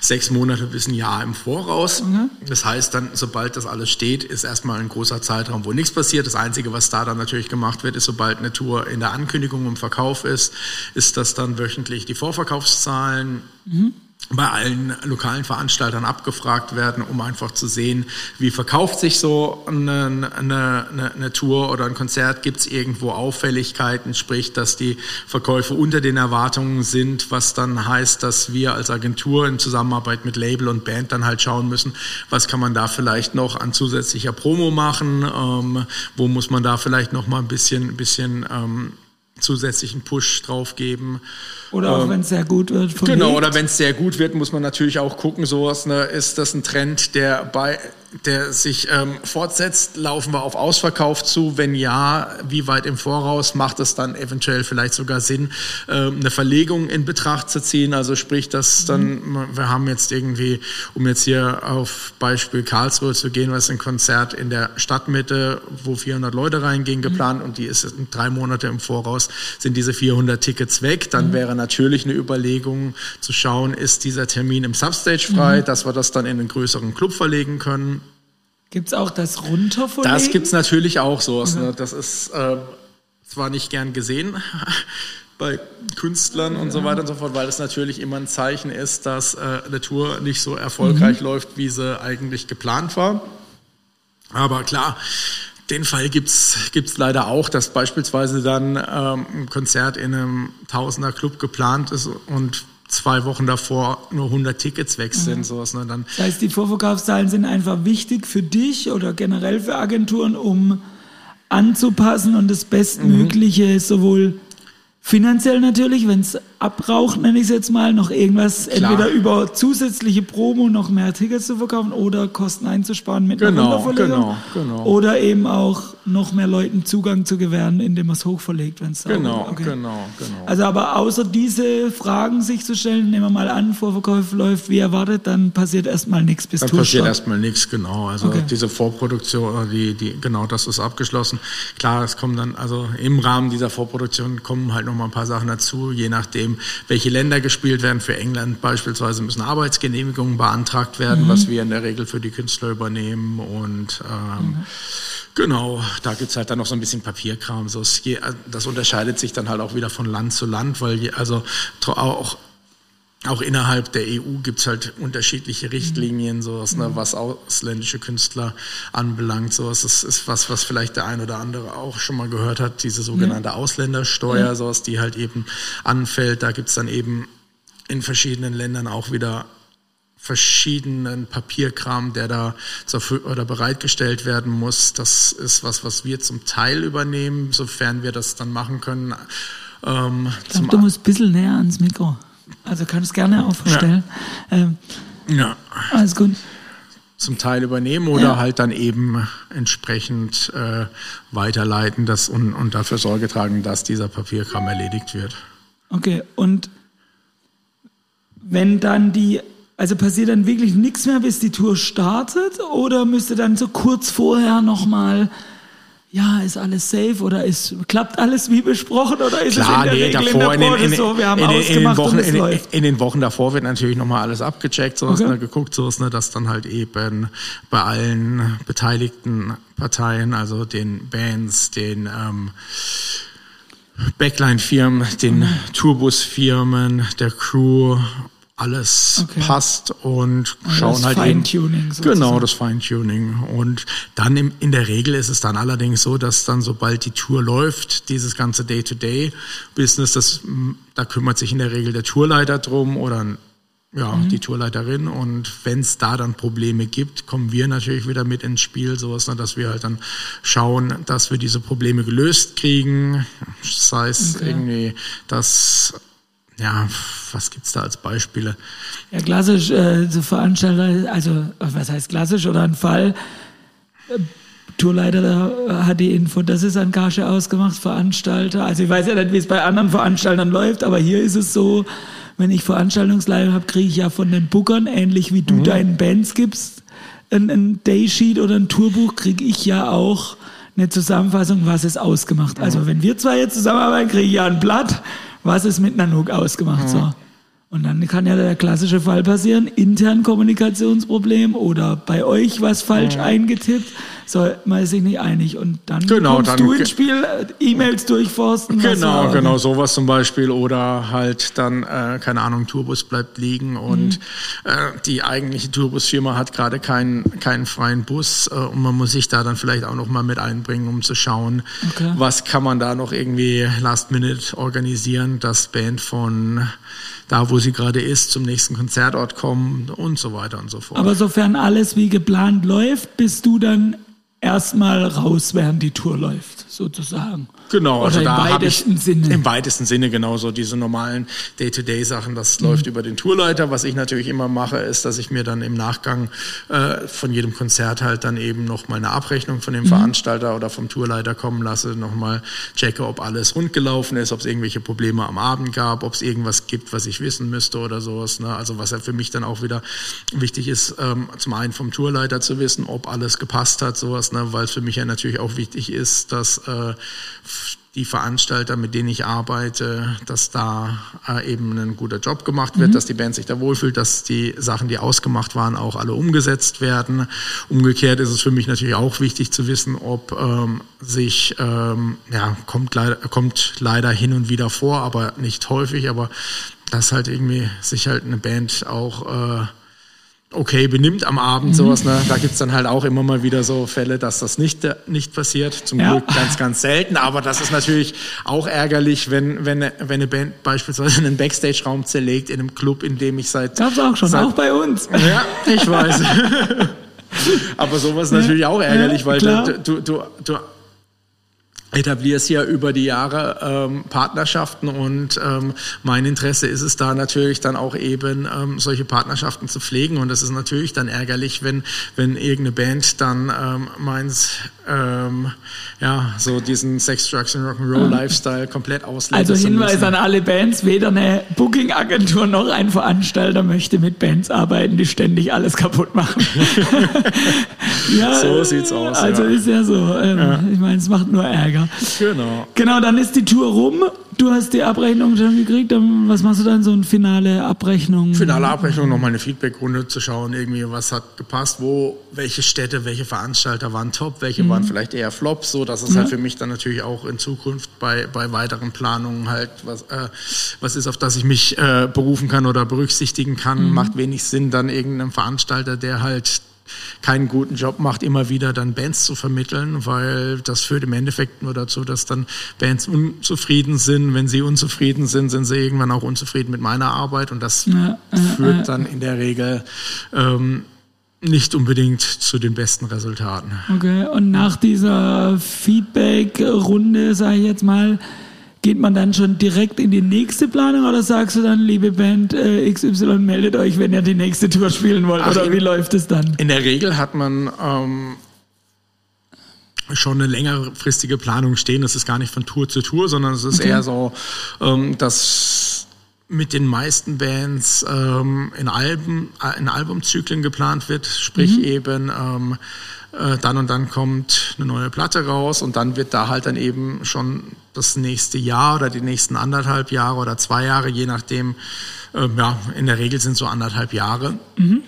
sechs Monate bis ein Jahr im Voraus. Mhm. Das heißt dann, sobald das alles steht, ist erstmal ein großer Zeitraum, wo nichts passiert. Das Einzige, was da dann natürlich gemacht wird, ist, sobald eine Tour in der Ankündigung im Verkauf ist, ist das dann wöchentlich die Vorverkaufszahlen. Mhm bei allen lokalen Veranstaltern abgefragt werden, um einfach zu sehen, wie verkauft sich so eine, eine, eine Tour oder ein Konzert, gibt es irgendwo Auffälligkeiten, sprich, dass die Verkäufe unter den Erwartungen sind, was dann heißt, dass wir als Agentur in Zusammenarbeit mit Label und Band dann halt schauen müssen, was kann man da vielleicht noch an zusätzlicher Promo machen, ähm, wo muss man da vielleicht noch mal ein bisschen, ein bisschen ähm, zusätzlichen Push drauf geben. Oder auch ähm, wenn es sehr gut wird. Genau, oder wenn es sehr gut wird, muss man natürlich auch gucken, sowas, ne, ist das ein Trend, der bei der sich ähm, fortsetzt, laufen wir auf Ausverkauf zu? Wenn ja, wie weit im Voraus macht es dann eventuell vielleicht sogar Sinn, ähm, eine Verlegung in Betracht zu ziehen? Also sprich, dass dann, wir haben jetzt irgendwie, um jetzt hier auf Beispiel Karlsruhe zu gehen, was ein Konzert in der Stadtmitte, wo 400 Leute reingehen, geplant mhm. und die ist drei Monate im Voraus, sind diese 400 Tickets weg. Dann mhm. wäre natürlich eine Überlegung zu schauen, ist dieser Termin im Substage frei, mhm. dass wir das dann in einen größeren Club verlegen können. Gibt es auch das Runterverlegen? Das gibt es natürlich auch so. Okay. Ne? Das ist äh, zwar nicht gern gesehen bei Künstlern und so weiter und so fort, weil es natürlich immer ein Zeichen ist, dass äh, eine Tour nicht so erfolgreich mhm. läuft, wie sie eigentlich geplant war. Aber klar, den Fall gibt's gibt's leider auch, dass beispielsweise dann ähm, ein Konzert in einem Tausender Club geplant ist und zwei Wochen davor nur 100 Tickets weg sind. Mhm. Sowas, ne? Dann das heißt, die Vorverkaufszahlen sind einfach wichtig für dich oder generell für Agenturen, um anzupassen und das Bestmögliche mhm. sowohl finanziell natürlich, wenn es abraucht, nenne ich es jetzt mal, noch irgendwas Klar. entweder über zusätzliche Promo noch mehr Tickets zu verkaufen oder Kosten einzusparen mit genau, einer genau, genau. Oder eben auch noch mehr Leuten Zugang zu gewähren, indem man es hochverlegt, wenn es Genau, okay. genau, genau. Also aber außer diese Fragen sich zu stellen, nehmen wir mal an, Vorverkauf läuft wie erwartet, dann passiert erstmal nichts bis Dann passiert erstmal nichts, genau. Also okay. diese Vorproduktion, die, die, genau, das ist abgeschlossen. Klar, es kommen dann, also im Rahmen dieser Vorproduktion kommen halt noch mal ein paar Sachen dazu, je nachdem, welche Länder gespielt werden. Für England beispielsweise müssen Arbeitsgenehmigungen beantragt werden, mhm. was wir in der Regel für die Künstler übernehmen und ähm, mhm. Genau, da gibt's halt dann noch so ein bisschen Papierkram. So, das unterscheidet sich dann halt auch wieder von Land zu Land, weil also auch auch innerhalb der EU gibt's halt unterschiedliche Richtlinien, sowas, ne, was ausländische Künstler anbelangt. Sowas das ist was, was vielleicht der ein oder andere auch schon mal gehört hat, diese sogenannte Ausländersteuer, ja. sowas, die halt eben anfällt. Da gibt's dann eben in verschiedenen Ländern auch wieder verschiedenen Papierkram, der da zur, oder bereitgestellt werden muss. Das ist was, was wir zum Teil übernehmen, sofern wir das dann machen können. Ähm, ich glaube, du musst ein bisschen näher ans Mikro. Also kannst gerne aufstellen. Ja. Ähm, ja. Alles gut. Zum Teil übernehmen oder ja. halt dann eben entsprechend äh, weiterleiten das und, und dafür Sorge tragen, dass dieser Papierkram erledigt wird. Okay, und wenn dann die also passiert dann wirklich nichts mehr, bis die Tour startet? Oder müsste dann so kurz vorher nochmal, ja, ist alles safe oder ist, klappt alles wie besprochen oder ist Klar, es in der nee, Regel davor, in der Branche in, in, so, wir haben in, ausgemacht Wochen, und es in, läuft? In den Wochen davor wird natürlich nochmal alles abgecheckt, so okay. ne, geguckt, so ne, dass dann halt eben bei allen beteiligten Parteien, also den Bands, den ähm, Backline-Firmen, den mhm. Tourbus-Firmen, der Crew alles okay. passt und also schauen halt Feintuning eben. Genau, das Feintuning. Und dann im, in der Regel ist es dann allerdings so, dass dann sobald die Tour läuft, dieses ganze Day-to-Day-Business, das, da kümmert sich in der Regel der Tourleiter drum oder ja, mhm. die Tourleiterin. Und wenn es da dann Probleme gibt, kommen wir natürlich wieder mit ins Spiel, sowas, ne, dass wir halt dann schauen, dass wir diese Probleme gelöst kriegen. Das heißt okay. irgendwie, dass ja, was gibt's da als Beispiele? Ja, klassisch, äh, so Veranstalter, also was heißt klassisch oder ein Fall, äh, Tourleiter da hat die Info, das ist an Gage ausgemacht, Veranstalter. Also ich weiß ja nicht, wie es bei anderen Veranstaltern läuft, aber hier ist es so, wenn ich Veranstaltungsleitung habe, kriege ich ja von den Bookern, ähnlich wie du mhm. deinen Bands gibst, ein, ein Daysheet oder ein Tourbuch, kriege ich ja auch eine Zusammenfassung, was ist ausgemacht. Mhm. Also wenn wir zwei jetzt zusammenarbeiten, kriege ich ja ein Blatt, was ist mit Nanook ausgemacht. Mhm. So. Und dann kann ja der klassische Fall passieren, intern Kommunikationsproblem oder bei euch was falsch ja. eingetippt, so, man ist sich nicht einig. Und dann genau, kommst dann du ins Spiel, E-Mails durchforsten. Genau, genau, sowas zum Beispiel. Oder halt dann, äh, keine Ahnung, Tourbus bleibt liegen und mhm. äh, die eigentliche Tourbusfirma hat gerade keinen, keinen freien Bus äh, und man muss sich da dann vielleicht auch noch mal mit einbringen, um zu schauen, okay. was kann man da noch irgendwie last minute organisieren, dass Band von da, wo sie gerade ist, zum nächsten Konzertort kommen und so weiter und so fort. Aber sofern alles wie geplant läuft, bist du dann erstmal raus, während die Tour läuft, sozusagen. Genau, also Oder da habe ich Sinne. im weitesten Sinne genauso diese normalen Day-to-Day-Sachen. Das mhm. läuft über den Tourleiter. Was ich natürlich immer mache, ist, dass ich mir dann im Nachgang äh, von jedem Konzert halt dann eben nochmal eine Abrechnung von dem mhm. Veranstalter oder vom Tourleiter kommen lasse, nochmal checke, ob alles rund gelaufen ist, ob es irgendwelche Probleme am Abend gab, ob es irgendwas gibt, was ich wissen müsste oder sowas. Ne? Also was ja für mich dann auch wieder wichtig ist, ähm, zum einen vom Tourleiter zu wissen, ob alles gepasst hat, sowas, ne? weil es für mich ja natürlich auch wichtig ist, dass äh, die Veranstalter, mit denen ich arbeite, dass da äh, eben ein guter Job gemacht wird, mhm. dass die Band sich da wohlfühlt, dass die Sachen, die ausgemacht waren, auch alle umgesetzt werden. Umgekehrt ist es für mich natürlich auch wichtig zu wissen, ob ähm, sich, ähm, ja, kommt leider, kommt leider hin und wieder vor, aber nicht häufig, aber dass halt irgendwie sich halt eine Band auch äh, okay benimmt am Abend, mhm. sowas. Ne? Da gibt's dann halt auch immer mal wieder so Fälle, dass das nicht, äh, nicht passiert. Zum ja. Glück ganz, ganz selten. Aber das ist natürlich auch ärgerlich, wenn, wenn, wenn eine Band beispielsweise einen Backstage-Raum zerlegt in einem Club, in dem ich seit... Gab's auch schon, seit, auch bei uns. Ja, ich weiß. Aber sowas ist natürlich auch ärgerlich, ja, weil du, du, du, du etablierst ja über die Jahre ähm, Partnerschaften und ähm, mein Interesse ist es da natürlich dann auch eben ähm, solche Partnerschaften zu pflegen. Und das ist natürlich dann ärgerlich, wenn wenn irgendeine Band dann ähm, meins ähm, ja so diesen Sex, Drugs and Rock'n'Roll Lifestyle komplett auslebt. Also Hinweis an alle Bands: Weder eine Booking Agentur noch ein Veranstalter möchte mit Bands arbeiten, die ständig alles kaputt machen. ja, so sieht's aus. Also ja. ist ja so. Ähm, ja. Ich meine, es macht nur Ärger. Genau. Genau, dann ist die Tour rum. Du hast die Abrechnung schon gekriegt. Was machst du dann? So eine finale Abrechnung? Finale Abrechnung, nochmal eine Feedbackrunde zu schauen, irgendwie, was hat gepasst, wo, welche Städte, welche Veranstalter waren top, welche mhm. waren vielleicht eher Flops, so dass es ja. halt für mich dann natürlich auch in Zukunft bei, bei weiteren Planungen halt was, äh, was ist, auf das ich mich äh, berufen kann oder berücksichtigen kann. Mhm. Macht wenig Sinn, dann irgendeinem Veranstalter, der halt keinen guten Job macht, immer wieder dann Bands zu vermitteln, weil das führt im Endeffekt nur dazu, dass dann Bands unzufrieden sind. Wenn sie unzufrieden sind, sind sie irgendwann auch unzufrieden mit meiner Arbeit und das ja, führt ja, dann in der Regel ähm, nicht unbedingt zu den besten Resultaten. Okay, und nach dieser Feedback-Runde, sage ich jetzt mal, Geht man dann schon direkt in die nächste Planung oder sagst du dann, liebe Band äh, XY, meldet euch, wenn ihr die nächste Tour spielen wollt? Ach, oder in, wie läuft es dann? In der Regel hat man ähm, schon eine längerfristige Planung stehen. Das ist gar nicht von Tour zu Tour, sondern es ist okay. eher so, ähm, dass mit den meisten Bands ähm, in, Alben, äh, in Albumzyklen geplant wird, sprich mhm. eben ähm, äh, dann und dann kommt eine neue Platte raus und dann wird da halt dann eben schon das nächste Jahr oder die nächsten anderthalb Jahre oder zwei Jahre, je nachdem, äh, ja, in der Regel sind so anderthalb Jahre. Mhm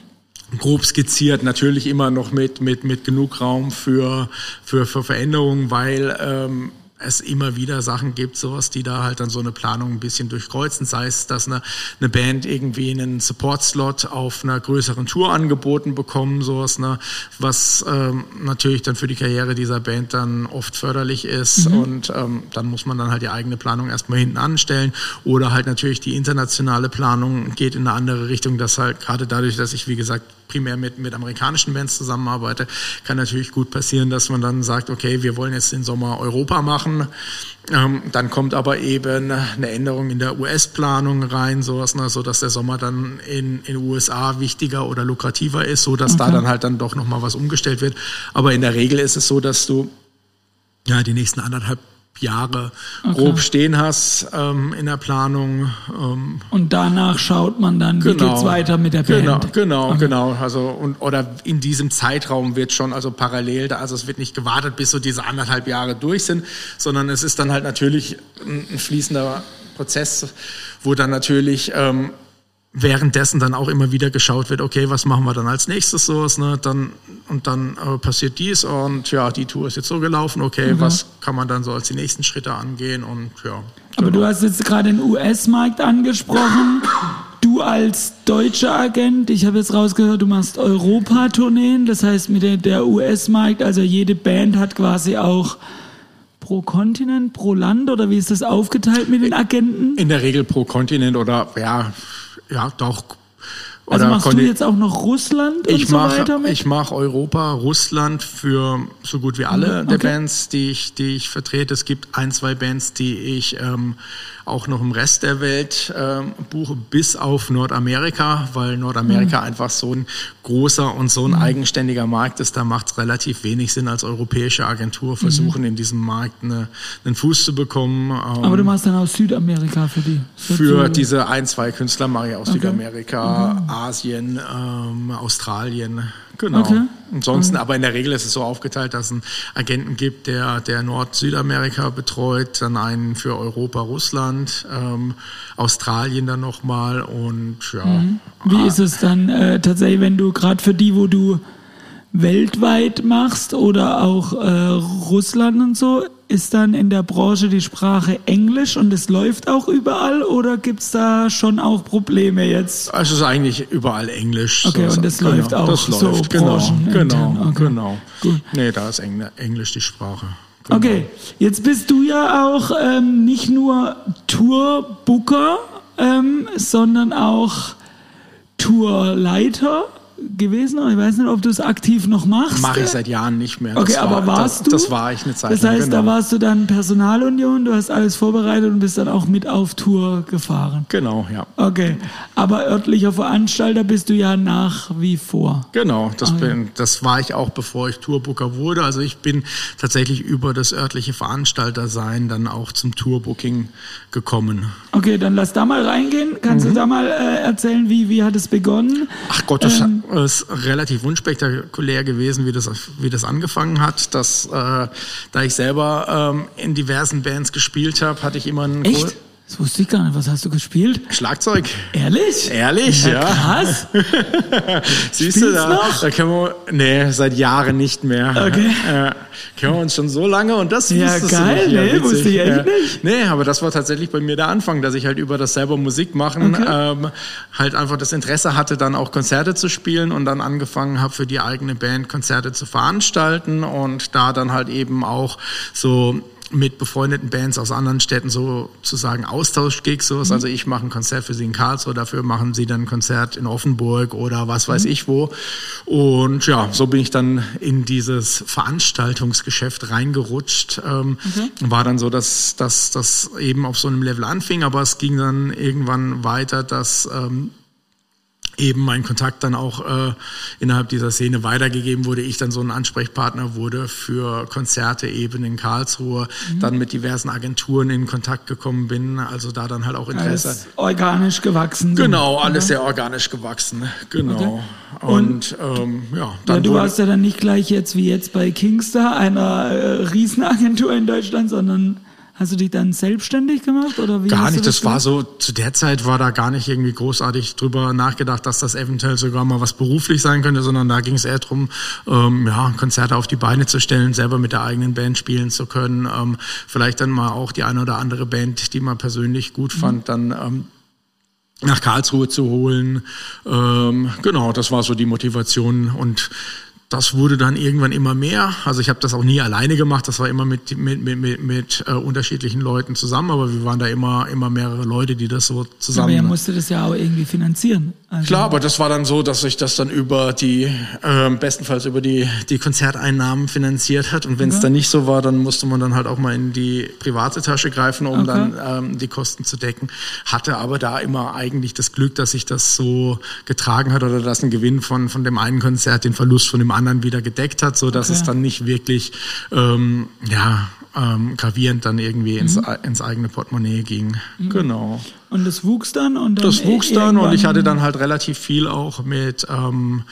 grob skizziert, natürlich immer noch mit, mit, mit genug Raum für, für, für Veränderungen, weil ähm, es immer wieder Sachen gibt, sowas, die da halt dann so eine Planung ein bisschen durchkreuzen. Sei es, dass eine, eine Band irgendwie einen Support-Slot auf einer größeren Tour angeboten bekommen, sowas, ne, was ähm, natürlich dann für die Karriere dieser Band dann oft förderlich ist. Mhm. Und ähm, dann muss man dann halt die eigene Planung erstmal hinten anstellen. Oder halt natürlich die internationale Planung geht in eine andere Richtung, dass halt gerade dadurch, dass ich, wie gesagt, primär mit, mit amerikanischen Bands zusammenarbeite, kann natürlich gut passieren, dass man dann sagt, okay, wir wollen jetzt den Sommer Europa machen. Ähm, dann kommt aber eben eine Änderung in der US-Planung rein, sowas, ne, so dass der Sommer dann in in USA wichtiger oder lukrativer ist, so dass okay. da dann halt dann doch noch mal was umgestellt wird. Aber in der Regel ist es so, dass du ja die nächsten anderthalb Jahre okay. grob stehen hast ähm, in der Planung. Ähm, und danach schaut man dann, genau, wie geht's weiter mit der Band. Genau, genau, okay. genau. Also und oder in diesem Zeitraum wird schon also parallel, da, also es wird nicht gewartet, bis so diese anderthalb Jahre durch sind, sondern es ist dann halt natürlich ein, ein fließender Prozess, wo dann natürlich ähm, währenddessen dann auch immer wieder geschaut wird, okay, was machen wir dann als nächstes so, ne? Dann und dann äh, passiert dies und ja, die Tour ist jetzt so gelaufen, okay, mhm. was kann man dann so als die nächsten Schritte angehen und ja. Aber genau. du hast jetzt gerade den US-Markt angesprochen. Du als deutscher Agent, ich habe jetzt rausgehört, du machst Europa-Tourneen, das heißt mit der, der US-Markt, also jede Band hat quasi auch pro Kontinent, pro Land oder wie ist das aufgeteilt mit den Agenten? In der Regel pro Kontinent oder ja, ja, doch. Also machst du jetzt auch noch Russland ich und so mach, weiter mit? Ich mache Europa, Russland für so gut wie alle mhm, okay. der Bands, die ich, die ich vertrete. Es gibt ein, zwei Bands, die ich ähm, auch noch im Rest der Welt äh, buche, bis auf Nordamerika, weil Nordamerika mhm. einfach so ein großer und so ein mhm. eigenständiger Markt ist. Da macht es relativ wenig Sinn, als europäische Agentur versuchen, mhm. in diesem Markt eine, einen Fuß zu bekommen. Ähm, Aber du machst dann aus Südamerika für die? Für, für diese ein, zwei Künstler mache ich aus okay. Südamerika, Asien, ähm, Australien. Genau. Okay. Ansonsten, aber in der Regel ist es so aufgeteilt, dass es einen Agenten gibt, der, der Nord-Südamerika betreut, dann einen für Europa, Russland, ähm, Australien dann nochmal und ja. Mhm. Wie ah. ist es dann äh, tatsächlich, wenn du gerade für die, wo du weltweit machst oder auch äh, Russland und so, ist dann in der Branche die Sprache Englisch und es läuft auch überall oder gibt es da schon auch Probleme jetzt? Es ist eigentlich überall Englisch. Okay, so, und das genau, läuft auch das so läuft, genau, genau, okay. genau. Gut. Nee, da ist Englisch die Sprache. Genau. Okay, jetzt bist du ja auch ähm, nicht nur Tourbooker, ähm, sondern auch Tourleiter gewesen? Ich weiß nicht, ob du es aktiv noch machst. Mache ich seit Jahren nicht mehr. Okay, das aber war, warst das, du? Das war ich eine Zeit Das heißt, genau. da warst du dann Personalunion, du hast alles vorbereitet und bist dann auch mit auf Tour gefahren. Genau, ja. Okay, aber örtlicher Veranstalter bist du ja nach wie vor. Genau, das, okay. bin, das war ich auch, bevor ich Tourbooker wurde. Also ich bin tatsächlich über das örtliche Veranstaltersein dann auch zum Tourbooking gekommen. Okay, dann lass da mal reingehen. Kannst mhm. du da mal äh, erzählen, wie, wie hat es begonnen? Ach Gott, das ähm, ist relativ unspektakulär gewesen, wie das, wie das angefangen hat. Dass, äh, da ich selber ähm, in diversen Bands gespielt habe, hatte ich immer einen... Echt? Das wusste ich gar nicht. Was hast du gespielt? Schlagzeug. Ehrlich? Ehrlich, ja. ja. Krass. Siehst Spielst du da? Noch? Da können wir, nee, seit Jahren nicht mehr. Okay. Äh, kennen wir uns schon so lange und das ja, geil, du nicht. Nee, wusste ich echt ja. nicht. Nee, aber das war tatsächlich bei mir der Anfang, dass ich halt über das selber Musik machen okay. ähm, halt einfach das Interesse hatte, dann auch Konzerte zu spielen und dann angefangen habe, für die eigene Band Konzerte zu veranstalten und da dann halt eben auch so mit befreundeten Bands aus anderen Städten sozusagen Austauschgigs, sowas. Mhm. Also ich mache ein Konzert für sie in Karlsruhe, dafür machen sie dann ein Konzert in Offenburg oder was weiß mhm. ich wo. Und ja, so bin ich dann in dieses Veranstaltungsgeschäft reingerutscht. Ähm, mhm. War dann so, dass das eben auf so einem Level anfing, aber es ging dann irgendwann weiter, dass ähm, eben mein Kontakt dann auch äh, innerhalb dieser Szene weitergegeben wurde, ich dann so ein Ansprechpartner wurde für Konzerte eben in Karlsruhe, mhm. dann mit diversen Agenturen in Kontakt gekommen bin, also da dann halt auch Interesse. Alles organisch gewachsen. Genau, alles sehr organisch gewachsen, genau. Okay. Und, Und ähm, ja, dann ja, du hast ja dann nicht gleich jetzt wie jetzt bei Kingstar, einer äh, Riesenagentur in Deutschland, sondern Hast du dich dann selbstständig gemacht oder wie? Gar nicht. Das, das war so zu der Zeit war da gar nicht irgendwie großartig drüber nachgedacht, dass das eventuell sogar mal was beruflich sein könnte, sondern da ging es eher darum, ähm, ja Konzerte auf die Beine zu stellen, selber mit der eigenen Band spielen zu können, ähm, vielleicht dann mal auch die eine oder andere Band, die man persönlich gut fand, mhm. dann ähm, nach Karlsruhe zu holen. Ähm, genau, das war so die Motivation und das wurde dann irgendwann immer mehr. Also ich habe das auch nie alleine gemacht. Das war immer mit mit mit mit, mit äh, unterschiedlichen Leuten zusammen, aber wir waren da immer immer mehrere Leute, die das so zusammen. Aber ihr musstet das ja auch irgendwie finanzieren. Also Klar, aber das war dann so, dass sich das dann über die äh, bestenfalls über die die Konzerteinnahmen finanziert hat. Und wenn es okay. dann nicht so war, dann musste man dann halt auch mal in die private Tasche greifen, um okay. dann ähm, die Kosten zu decken. Hatte aber da immer eigentlich das Glück, dass sich das so getragen hat oder dass ein Gewinn von von dem einen Konzert den Verlust von dem anderen anderen wieder gedeckt hat, so dass okay. es dann nicht wirklich ähm, ja ähm, gravierend dann irgendwie ins, mhm. ins eigene Portemonnaie ging. Mhm. Genau. Und das wuchs dann und dann das wuchs dann und ich hatte dann halt relativ viel auch mit ähm,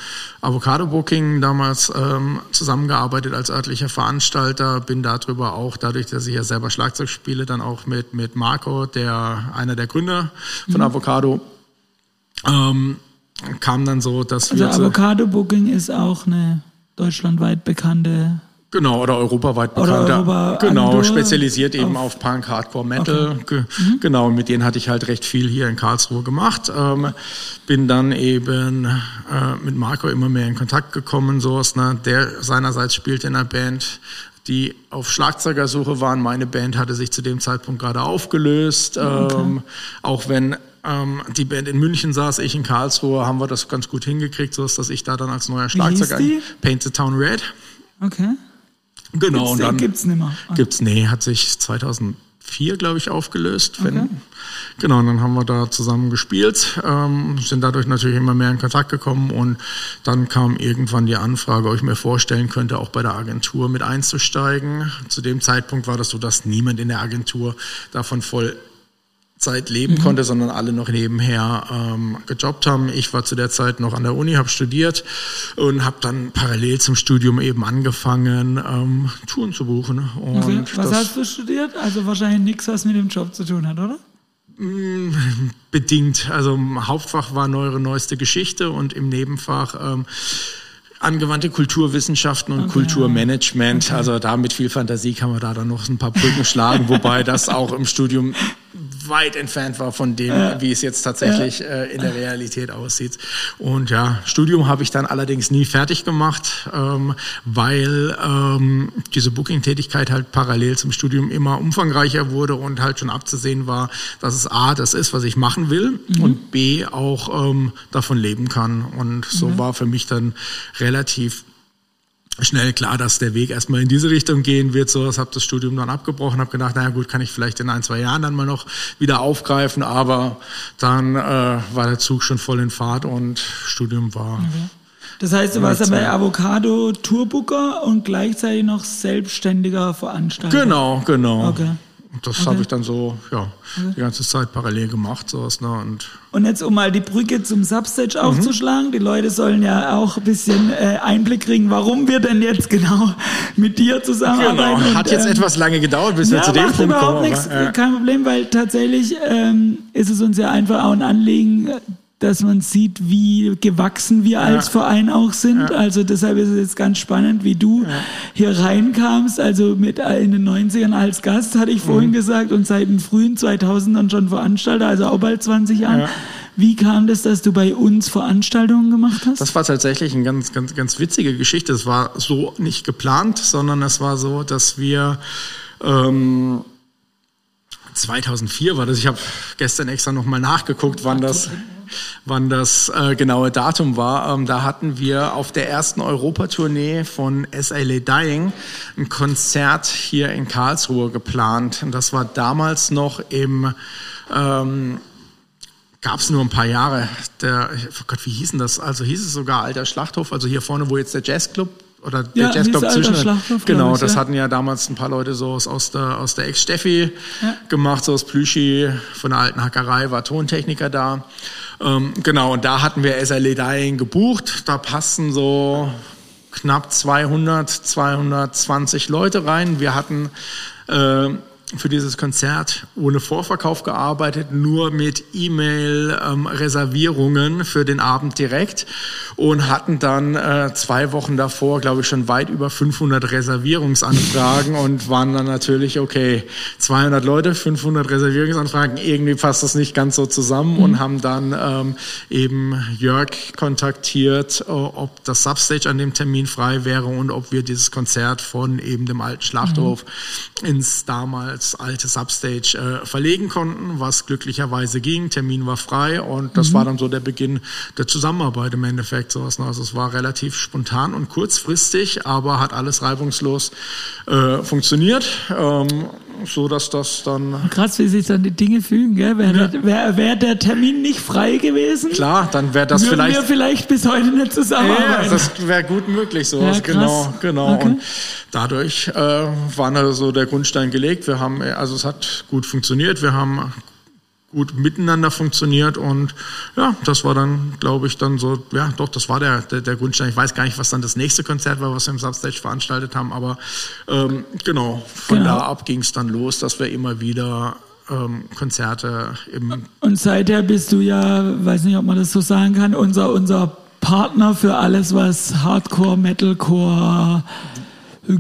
Avocado Booking damals ähm, zusammengearbeitet als örtlicher Veranstalter. Bin darüber auch dadurch, dass ich ja selber Schlagzeug spiele, dann auch mit mit Marco, der einer der Gründer von mhm. Avocado. Ähm, kam dann so, dass also wir. Also Avocado Booking ist auch eine deutschlandweit bekannte Genau, oder europaweit bekannter. Europa genau, Andor spezialisiert eben auf, auf Punk, Hardcore, Metal. Okay. Mhm. Genau, mit denen hatte ich halt recht viel hier in Karlsruhe gemacht. Ähm, bin dann eben äh, mit Marco immer mehr in Kontakt gekommen, so ne? Der seinerseits spielte in einer Band, die auf Schlagzeugersuche waren. Meine Band hatte sich zu dem Zeitpunkt gerade aufgelöst. Okay. Ähm, auch wenn ähm, die Band in München saß, ich in Karlsruhe, haben wir das ganz gut hingekriegt, so dass ich da dann als neuer Schlagzeuger Paint the Town Red. Okay. Genau, gibt's, und dann gibt's nicht mehr. Okay. Gibt's, nee, hat sich 2004, glaube ich, aufgelöst. Wenn, okay. Genau, und dann haben wir da zusammen gespielt, ähm, sind dadurch natürlich immer mehr in Kontakt gekommen und dann kam irgendwann die Anfrage, ob ich mir vorstellen könnte, auch bei der Agentur mit einzusteigen. Zu dem Zeitpunkt war das so, dass niemand in der Agentur davon voll Zeit leben mhm. konnte, sondern alle noch nebenher ähm, gejobbt haben. Ich war zu der Zeit noch an der Uni, habe studiert und habe dann parallel zum Studium eben angefangen, ähm, Touren zu buchen. Und okay. Was hast du studiert? Also wahrscheinlich nichts, was mit dem Job zu tun hat, oder? Mm, bedingt. Also Hauptfach war neuere neueste Geschichte und im Nebenfach ähm, angewandte Kulturwissenschaften und okay. Kulturmanagement. Okay. Also da mit viel Fantasie kann man da dann noch ein paar Brücken schlagen, wobei das auch im Studium weit entfernt war von dem, ja. wie es jetzt tatsächlich ja. äh, in der Realität aussieht. Und ja, Studium habe ich dann allerdings nie fertig gemacht, ähm, weil ähm, diese Booking-Tätigkeit halt parallel zum Studium immer umfangreicher wurde und halt schon abzusehen war, dass es A, das ist, was ich machen will mhm. und B, auch ähm, davon leben kann. Und so mhm. war für mich dann relativ schnell klar, dass der Weg erstmal in diese Richtung gehen wird. So, ich habe das Studium dann abgebrochen, habe gedacht, naja gut, kann ich vielleicht in ein, zwei Jahren dann mal noch wieder aufgreifen, aber dann äh, war der Zug schon voll in Fahrt und Studium war. Okay. Das heißt, du warst bei Avocado Tourbooker und gleichzeitig noch selbstständiger Veranstalter. Genau, genau. Okay. Das okay. habe ich dann so, ja, okay. die ganze Zeit parallel gemacht, sowas, ne, und. Und jetzt, um mal die Brücke zum Substage mhm. aufzuschlagen, die Leute sollen ja auch ein bisschen äh, Einblick kriegen, warum wir denn jetzt genau mit dir zusammenarbeiten. Genau, hat und, jetzt ähm, etwas lange gedauert, bis ja, wir zu dem Punkt überhaupt kommen. Nichts, aber, ja. Kein Problem, weil tatsächlich ähm, ist es uns ja einfach auch ein Anliegen, dass man sieht, wie gewachsen wir als ja. Verein auch sind. Ja. Also deshalb ist es jetzt ganz spannend, wie du ja. hier reinkamst. Also mit in den 90ern als Gast, hatte ich vorhin mhm. gesagt, und seit den frühen 2000ern schon Veranstalter, also auch bald 20 Jahren. Wie kam das, dass du bei uns Veranstaltungen gemacht hast? Das war tatsächlich eine ganz, ganz, ganz witzige Geschichte. Es war so nicht geplant, sondern es war so, dass wir ähm, 2004 war das. Ich habe gestern extra nochmal nachgeguckt, wann das wann das äh, genaue Datum war. Ähm, da hatten wir auf der ersten Europatournee von SLA Dying ein Konzert hier in Karlsruhe geplant. Und das war damals noch im ähm, gab es nur ein paar Jahre. Der, oh Gott, wie hieß denn das? Also hieß es sogar Alter Schlachthof, also hier vorne, wo jetzt der Jazzclub oder der ja, Jazzclub zwischen. Genau, ich, das ja. hatten ja damals ein paar Leute so aus der, aus der Ex-Steffi ja. gemacht, so aus Plüschi von der alten Hackerei, war Tontechniker da. Ähm, genau, und da hatten wir SLE Dying gebucht. Da passten so knapp 200, 220 Leute rein. Wir hatten äh, für dieses Konzert ohne Vorverkauf gearbeitet, nur mit E-Mail-Reservierungen ähm, für den Abend direkt und hatten dann äh, zwei Wochen davor, glaube ich, schon weit über 500 Reservierungsanfragen und waren dann natürlich, okay, 200 Leute, 500 Reservierungsanfragen, irgendwie passt das nicht ganz so zusammen mhm. und haben dann ähm, eben Jörg kontaktiert, ob das Substage an dem Termin frei wäre und ob wir dieses Konzert von eben dem alten Schlachthof mhm. ins damals als alte Substage äh, verlegen konnten, was glücklicherweise ging. Termin war frei und das mhm. war dann so der Beginn der Zusammenarbeit im Endeffekt. Sowas. Ne? Also es war relativ spontan und kurzfristig, aber hat alles reibungslos äh, funktioniert. Ähm, so dass das dann. Krass, wie sich dann die Dinge fügen, gell? Wäre ja. wär, wär der Termin nicht frei gewesen? Klar, dann wäre das vielleicht. wir vielleicht bis heute nicht zusammenarbeiten. Ja, das wäre gut möglich, sowas, ja, genau, genau. Okay. Und dadurch äh, war so der Grundstein gelegt. Wir haben, also es hat gut funktioniert. Wir haben gut miteinander funktioniert und ja, das war dann, glaube ich, dann so, ja, doch, das war der, der, der Grundstein. Ich weiß gar nicht, was dann das nächste Konzert war, was wir im Substage veranstaltet haben, aber ähm, genau, von genau. da ab ging es dann los, dass wir immer wieder ähm, Konzerte im... Und seither bist du ja, weiß nicht, ob man das so sagen kann, unser, unser Partner für alles, was Hardcore, Metalcore,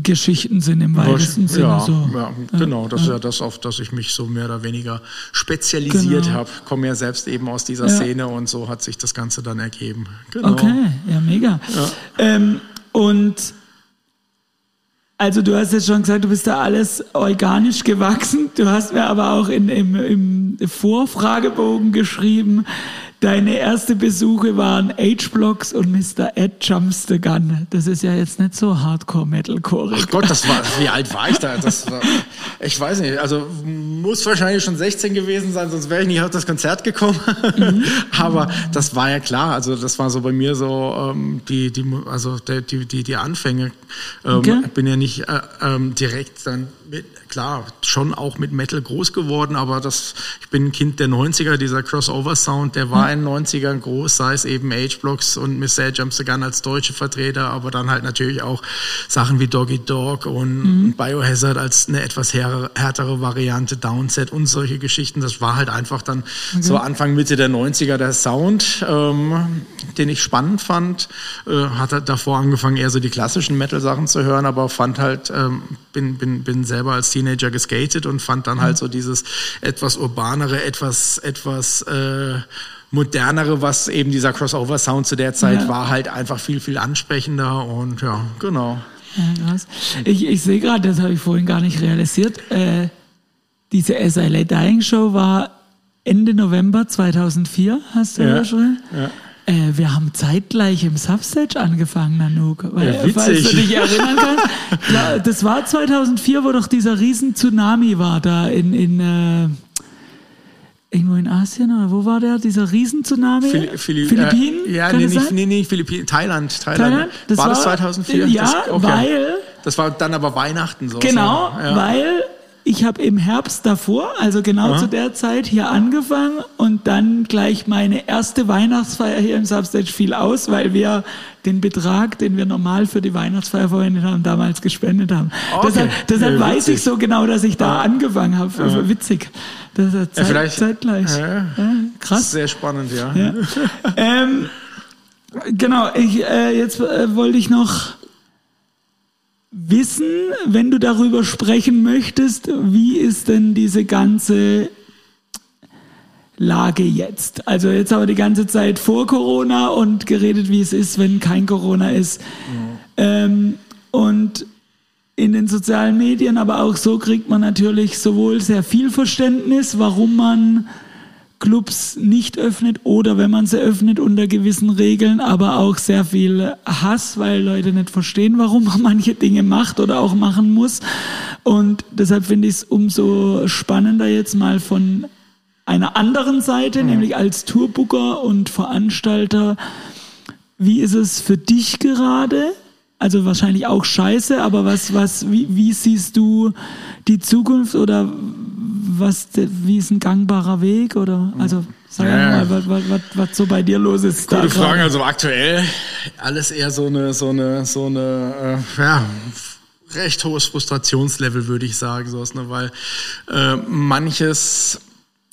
Geschichten sind im weitesten Sinne ja, so. Ja, genau, das ist ja das, auf das ich mich so mehr oder weniger spezialisiert genau. habe. Komme ja selbst eben aus dieser ja. Szene und so hat sich das Ganze dann ergeben. Genau. Okay, ja, mega. Ja. Ähm, und also du hast jetzt schon gesagt, du bist da alles organisch gewachsen. Du hast mir aber auch in, im, im Vorfragebogen geschrieben, Deine erste Besuche waren H-Blocks und Mr. Ed Jumps the Gun. Das ist ja jetzt nicht so Hardcore-Metalcore. Ach Gott, das war, wie alt war ich da? Das war, ich weiß nicht, also muss wahrscheinlich schon 16 gewesen sein, sonst wäre ich nicht auf das Konzert gekommen. Mhm. Aber das war ja klar, also das war so bei mir so ähm, die, die, also die, die, die Anfänge. Ähm, okay. Bin ja nicht äh, ähm, direkt dann mit, klar, schon auch mit Metal groß geworden, aber das, ich bin ein Kind der 90er, dieser Crossover-Sound, der war in den 90ern groß, sei es eben H-Blocks und Miss Sad Jumps the Gun als deutsche Vertreter, aber dann halt natürlich auch Sachen wie Doggy Dog und mhm. Biohazard als eine etwas härtere Variante, Downset und solche Geschichten. Das war halt einfach dann okay. so Anfang, Mitte der 90er der Sound, ähm, den ich spannend fand. Äh, hatte davor angefangen, eher so die klassischen Metal-Sachen zu hören, aber fand halt, ähm, bin, bin, bin selber als Teenager geskatet und fand dann halt mhm. so dieses etwas urbanere, etwas, etwas äh, modernere, was eben dieser Crossover-Sound zu der Zeit ja. war, halt einfach viel, viel ansprechender und ja, genau. Ja, ich, ich sehe gerade, das habe ich vorhin gar nicht realisiert, äh, diese SLA Dying Show war Ende November 2004, hast du ja, schon? Ja. Äh, wir haben zeitgleich im Substage angefangen, Nanook. Weil, ja, falls du dich erinnern kannst. Klar, das war 2004, wo doch dieser riesen Tsunami war da in, in äh, irgendwo in Asien oder wo war der? Dieser Riesentsunami? Phil Philipp, Philippinen? Äh, ja, nee, nicht, nee, nee, Philippinen, Thailand. Thailand. Thailand? Das war, war das 2004? Ja, das, okay. weil... Das war dann aber Weihnachten so. Genau, ja. weil ich habe im Herbst davor, also genau Aha. zu der Zeit, hier angefangen und dann gleich meine erste Weihnachtsfeier hier im Substage fiel aus, weil wir den Betrag, den wir normal für die Weihnachtsfeier verwendet haben, damals gespendet haben. Okay. Deshalb, deshalb ja, weiß ich so genau, dass ich da ja. angefangen habe. Ja. Witzig. Das ist Zeit, ja, zeitgleich. krass. Sehr spannend, ja. ähm, genau, ich, äh, jetzt äh, wollte ich noch wissen, wenn du darüber sprechen möchtest, wie ist denn diese ganze Lage jetzt? Also jetzt haben wir die ganze Zeit vor Corona und geredet, wie es ist, wenn kein Corona ist. Ja. Ähm, und in den sozialen Medien, aber auch so kriegt man natürlich sowohl sehr viel Verständnis, warum man Clubs nicht öffnet oder wenn man sie öffnet unter gewissen Regeln, aber auch sehr viel Hass, weil Leute nicht verstehen, warum man manche Dinge macht oder auch machen muss. Und deshalb finde ich es umso spannender jetzt mal von einer anderen Seite, mhm. nämlich als Tourbooker und Veranstalter. Wie ist es für dich gerade? Also wahrscheinlich auch scheiße, aber was, was, wie, wie siehst du die Zukunft oder was, wie ist ein gangbarer Weg oder, also, sag ja. mal, was, was, was, was so bei dir los ist. Gute Frage, also aktuell alles eher so eine, so eine, so eine, äh, ja, recht hohes Frustrationslevel, würde ich sagen, sowas, ne? weil äh, manches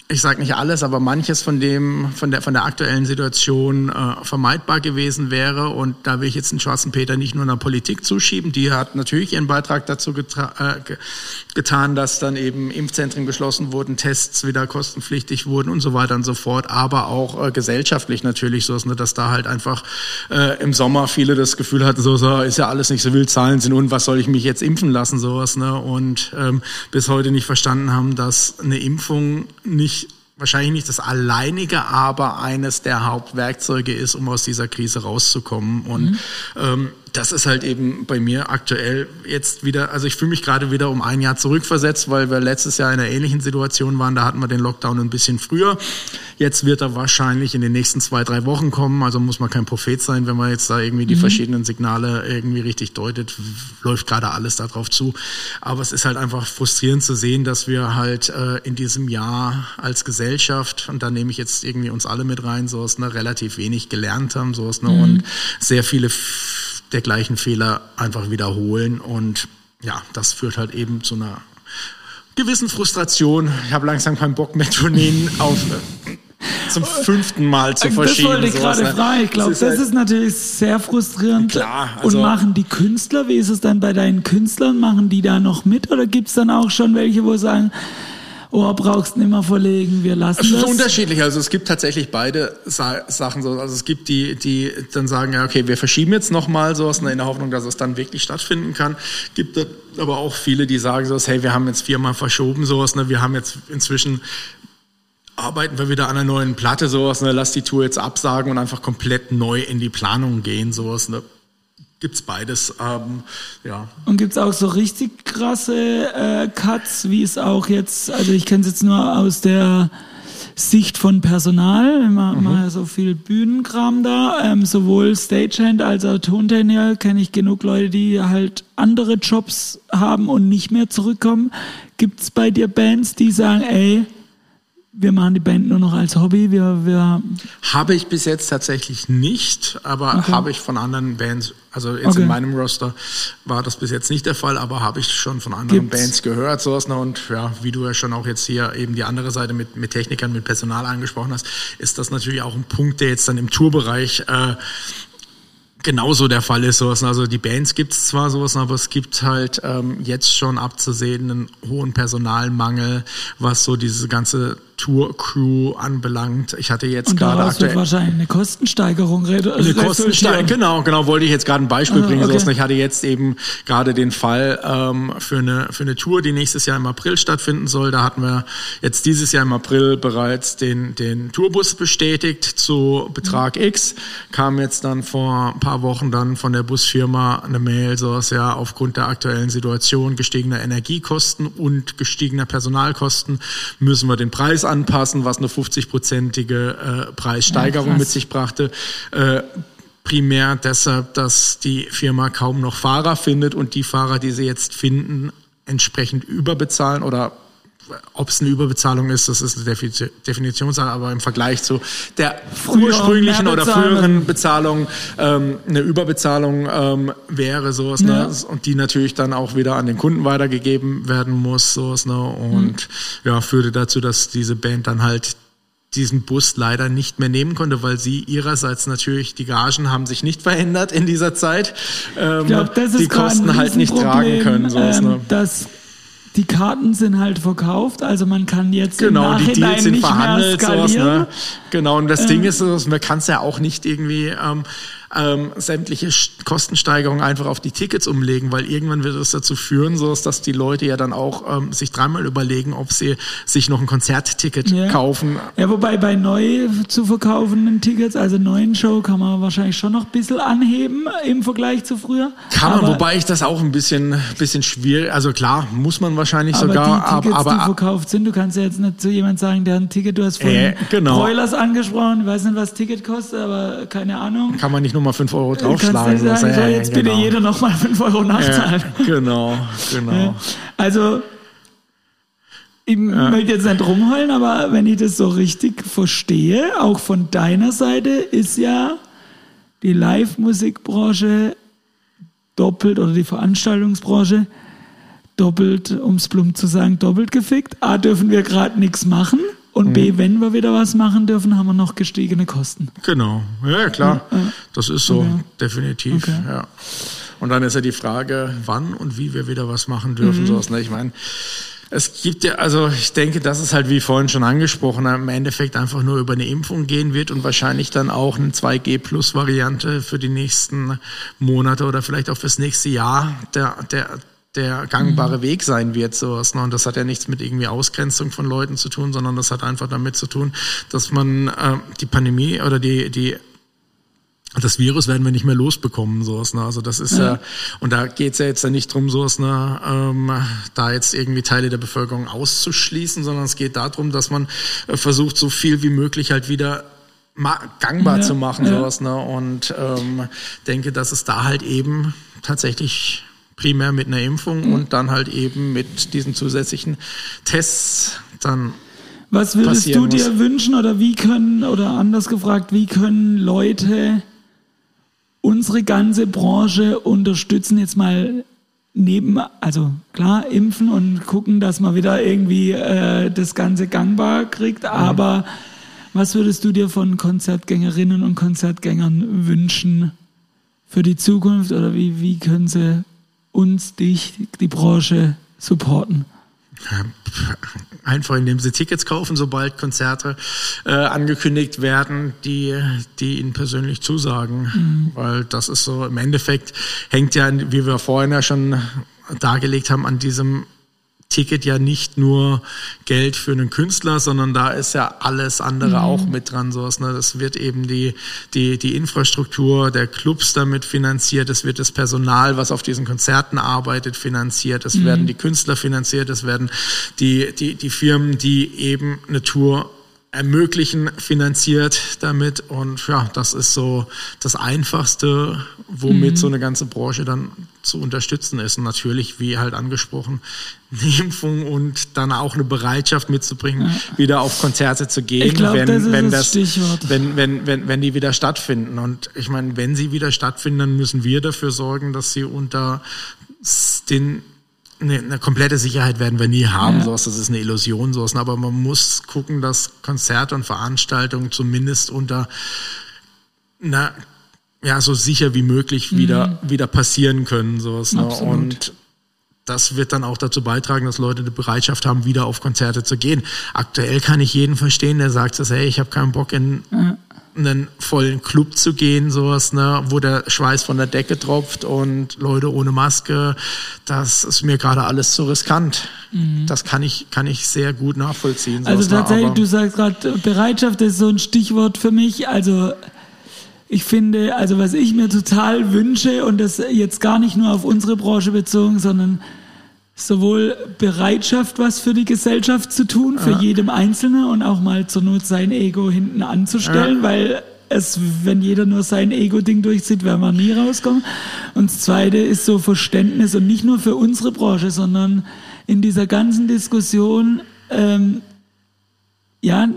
ich sage nicht alles, aber manches von dem, von der, von der aktuellen Situation äh, vermeidbar gewesen wäre. Und da will ich jetzt den schwarzen Peter nicht nur in der Politik zuschieben. Die hat natürlich ihren Beitrag dazu äh, getan, dass dann eben Impfzentren geschlossen wurden, Tests wieder kostenpflichtig wurden und so weiter und so fort. Aber auch äh, gesellschaftlich natürlich so, ne, dass da halt einfach äh, im Sommer viele das Gefühl hatten, so, so ist ja alles nicht so wild, Zahlen sind und was soll ich mich jetzt impfen lassen, sowas. Ne? Und ähm, bis heute nicht verstanden haben, dass eine Impfung nicht wahrscheinlich nicht das alleinige, aber eines der Hauptwerkzeuge ist, um aus dieser Krise rauszukommen. Und mhm. ähm, das ist halt eben bei mir aktuell jetzt wieder, also ich fühle mich gerade wieder um ein Jahr zurückversetzt, weil wir letztes Jahr in einer ähnlichen Situation waren, da hatten wir den Lockdown ein bisschen früher. Jetzt wird er wahrscheinlich in den nächsten zwei, drei Wochen kommen, also muss man kein Prophet sein, wenn man jetzt da irgendwie die mhm. verschiedenen Signale irgendwie richtig deutet, läuft gerade alles darauf zu. Aber es ist halt einfach frustrierend zu sehen, dass wir halt äh, in diesem Jahr als Gesellschaft, und da nehme ich jetzt irgendwie uns alle mit rein, so ist ne, relativ wenig gelernt haben, so ist ne, mhm. und sehr viele der gleichen Fehler einfach wiederholen. Und ja, das führt halt eben zu einer gewissen Frustration. Ich habe langsam keinen Bock mehr, Tourneen auf äh, zum fünften Mal zu verschieben. Das wollte ich gerade ne? fragen. Ich glaube, das, ist, das halt ist, natürlich sehr frustrierend. Klar. Also und machen die Künstler, wie ist es dann bei deinen Künstlern, machen die da noch mit oder gibt es dann auch schon welche, wo sagen, oh, brauchst nicht mehr verlegen, wir lassen es ist das. unterschiedlich. Also es gibt tatsächlich beide Sa Sachen. So. Also es gibt die, die dann sagen, ja, okay, wir verschieben jetzt nochmal sowas in der Hoffnung, dass es dann wirklich stattfinden kann. Gibt aber auch viele, die sagen sowas, hey, wir haben jetzt viermal verschoben sowas, ne? wir haben jetzt inzwischen arbeiten wir wieder an einer neuen Platte, sowas, ne? lass die Tour jetzt absagen und einfach komplett neu in die Planung gehen, sowas. Ne? Gibt's beides, ähm, ja. Und gibt's auch so richtig krasse äh, Cuts, wie es auch jetzt, also ich kenne es jetzt nur aus der Sicht von Personal, immer mhm. mal so viel Bühnenkram da, ähm, sowohl Stagehand als auch Tontechniker kenne ich genug Leute, die halt andere Jobs haben und nicht mehr zurückkommen. Gibt's bei dir Bands, die sagen, ey, wir machen die Band nur noch als Hobby. Wir, wir habe ich bis jetzt tatsächlich nicht, aber okay. habe ich von anderen Bands, also jetzt okay. in meinem Roster war das bis jetzt nicht der Fall, aber habe ich schon von anderen Gibt's? Bands gehört, sowas. Ne? Und ja, wie du ja schon auch jetzt hier eben die andere Seite mit, mit Technikern, mit Personal angesprochen hast, ist das natürlich auch ein Punkt, der jetzt dann im Tourbereich äh, genauso der Fall ist. Sowas. Also die Bands gibt es zwar sowas, aber es gibt halt ähm, jetzt schon abzusehen einen hohen Personalmangel, was so diese ganze Tour-Crew anbelangt. Ich hatte jetzt Und gerade aktuell wahrscheinlich eine Kostensteigerung rede. Eine Kostensteigerung, genau, genau, wollte ich jetzt gerade ein Beispiel ah, bringen. Okay. Ich hatte jetzt eben gerade den Fall ähm, für eine für eine Tour, die nächstes Jahr im April stattfinden soll. Da hatten wir jetzt dieses Jahr im April bereits den den Tourbus bestätigt zu Betrag mhm. X. Kam jetzt dann vor ein paar Wochen dann von der Busfirma eine Mail, so dass ja aufgrund der aktuellen Situation gestiegener Energiekosten und gestiegener Personalkosten müssen wir den Preis anpassen, was eine 50-prozentige äh, Preissteigerung ja, mit sich brachte. Äh, primär deshalb, dass die Firma kaum noch Fahrer findet und die Fahrer, die sie jetzt finden, entsprechend überbezahlen oder ob es eine Überbezahlung ist, das ist eine Definitionssache, aber im Vergleich zu der Früher ursprünglichen oder früheren Bezahlung ähm, eine Überbezahlung ähm, wäre sowas, ne? ja. ne? und die natürlich dann auch wieder an den Kunden weitergegeben werden muss, sowas, ne? und mhm. ja, führte dazu, dass diese Band dann halt diesen Bus leider nicht mehr nehmen konnte, weil sie ihrerseits natürlich die Gagen haben sich nicht verändert in dieser Zeit, ähm, ich glaub, das ist die Kosten halt nicht tragen können. Sowas, ähm, ne? Die Karten sind halt verkauft, also man kann jetzt genau, im Nachhinein die Deals sind nicht verhandelt, mehr skalieren. Sowas, ne? Genau, und das ähm, Ding ist, man kann es ja auch nicht irgendwie ähm, ähm, sämtliche Kostensteigerungen einfach auf die Tickets umlegen, weil irgendwann wird es dazu führen, so dass die Leute ja dann auch ähm, sich dreimal überlegen, ob sie sich noch ein Konzertticket ja. kaufen. Ja, wobei bei neu zu verkaufenden Tickets, also neuen Show, kann man wahrscheinlich schon noch ein bisschen anheben im Vergleich zu früher. Kann man, wobei ich das auch ein bisschen, bisschen schwierig, also klar, muss man wahrscheinlich aber sogar, die Tickets, aber, die verkauft sind, du kannst ja jetzt nicht zu jemand sagen, der ein Ticket, du hast vorhin äh, genau. Broilers angesprochen, ich weiß nicht, was Ticket kostet, aber keine Ahnung. Kann man nicht nochmal 5 Euro draufschlagen. Kannst sagen, so, ja, jetzt genau. bitte jeder nochmal 5 Euro nachzahlen. Genau, genau. Also, ich ja. möchte jetzt nicht rumheulen, aber wenn ich das so richtig verstehe, auch von deiner Seite, ist ja die Live-Musikbranche doppelt oder die Veranstaltungsbranche doppelt, um es plump zu sagen, doppelt gefickt. A, dürfen wir gerade nichts machen. Und B, mhm. wenn wir wieder was machen dürfen, haben wir noch gestiegene Kosten. Genau, ja klar. Ja, das ist so, okay. definitiv. Okay. Ja. Und dann ist ja die Frage, wann und wie wir wieder was machen dürfen. Mhm. Sowas, ne? Ich meine, es gibt ja, also ich denke, dass es halt wie vorhin schon angesprochen, im Endeffekt einfach nur über eine Impfung gehen wird und wahrscheinlich dann auch eine 2G-Plus-Variante für die nächsten Monate oder vielleicht auch fürs nächste Jahr der, der, der gangbare mhm. Weg sein wird, sowas. Ne? Und das hat ja nichts mit irgendwie Ausgrenzung von Leuten zu tun, sondern das hat einfach damit zu tun, dass man äh, die Pandemie oder die, die das Virus werden wir nicht mehr losbekommen, sowas. Ne? Also das ist ja, ja und da geht's ja jetzt ja nicht drum, sowas, ne, ähm, da jetzt irgendwie Teile der Bevölkerung auszuschließen, sondern es geht darum, dass man äh, versucht, so viel wie möglich halt wieder gangbar ja, zu machen, ja. sowas. Ne? Und ähm, denke, dass es da halt eben tatsächlich primär mit einer Impfung mhm. und dann halt eben mit diesen zusätzlichen Tests dann. Was würdest du dir muss. wünschen oder wie können, oder anders gefragt, wie können Leute unsere ganze Branche unterstützen, jetzt mal neben, also klar, impfen und gucken, dass man wieder irgendwie äh, das Ganze gangbar kriegt, mhm. aber was würdest du dir von Konzertgängerinnen und Konzertgängern wünschen für die Zukunft oder wie, wie können sie uns, dich, die Branche supporten? Einfach indem sie Tickets kaufen, sobald Konzerte äh, angekündigt werden, die, die ihnen persönlich zusagen. Mhm. Weil das ist so, im Endeffekt hängt ja, wie wir vorhin ja schon dargelegt haben, an diesem Ticket ja nicht nur Geld für einen Künstler, sondern da ist ja alles andere mhm. auch mit dran. So ne? Das wird eben die, die, die Infrastruktur der Clubs damit finanziert, es wird das Personal, was auf diesen Konzerten arbeitet, finanziert, es mhm. werden die Künstler finanziert, es werden die, die, die Firmen, die eben eine Tour ermöglichen, finanziert damit. Und ja, das ist so das Einfachste, womit mhm. so eine ganze Branche dann zu unterstützen ist. Und natürlich, wie halt angesprochen, eine Impfung und dann auch eine Bereitschaft mitzubringen, ja. wieder auf Konzerte zu gehen, glaub, wenn, das wenn, das, wenn, wenn, wenn, wenn die wieder stattfinden. Und ich meine, wenn sie wieder stattfinden, dann müssen wir dafür sorgen, dass sie unter den eine, eine komplette Sicherheit werden wir nie haben, ja. sowas, das ist eine Illusion, sowas. Aber man muss gucken, dass Konzerte und Veranstaltungen zumindest unter na, ja, so sicher wie möglich mhm. wieder, wieder passieren können, sowas. Ne? Und das wird dann auch dazu beitragen, dass Leute eine Bereitschaft haben, wieder auf Konzerte zu gehen. Aktuell kann ich jeden verstehen, der sagt, dass, hey, ich habe keinen Bock in einen vollen Club zu gehen, sowas, ne, wo der Schweiß von der Decke tropft und Leute ohne Maske, das ist mir gerade alles zu riskant. Mhm. Das kann ich, kann ich sehr gut nachvollziehen. Also sowas, ne, tatsächlich, du sagst gerade, Bereitschaft ist so ein Stichwort für mich. Also ich finde, also was ich mir total wünsche und das jetzt gar nicht nur auf unsere Branche bezogen, sondern sowohl Bereitschaft, was für die Gesellschaft zu tun, für ja. jedem Einzelnen und auch mal zur Not sein Ego hinten anzustellen, ja. weil es, wenn jeder nur sein Ego-Ding durchzieht, werden wir nie rauskommen. Und das Zweite ist so Verständnis und nicht nur für unsere Branche, sondern in dieser ganzen Diskussion, ähm, ja,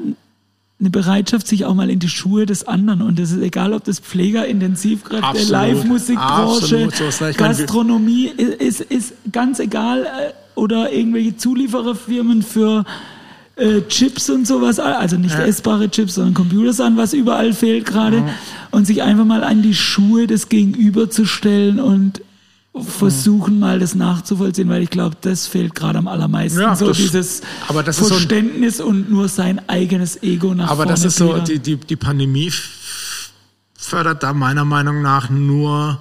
eine Bereitschaft, sich auch mal in die Schuhe des anderen. Und das ist egal, ob das Pfleger, Intensivkräfte, Live-Musikbranche, Gastronomie, ist, ist ganz egal. Äh, oder irgendwelche Zuliefererfirmen für äh, Chips und sowas, also nicht ja. essbare Chips, sondern Computersachen, was überall fehlt gerade. Mhm. Und sich einfach mal an die Schuhe des Gegenüber zu stellen und versuchen mal das nachzuvollziehen, weil ich glaube, das fehlt gerade am allermeisten. Ja, so das, dieses aber das Verständnis so ein, und nur sein eigenes Ego nach aber vorne. Das ist so, die, die, die Pandemie fördert da meiner Meinung nach nur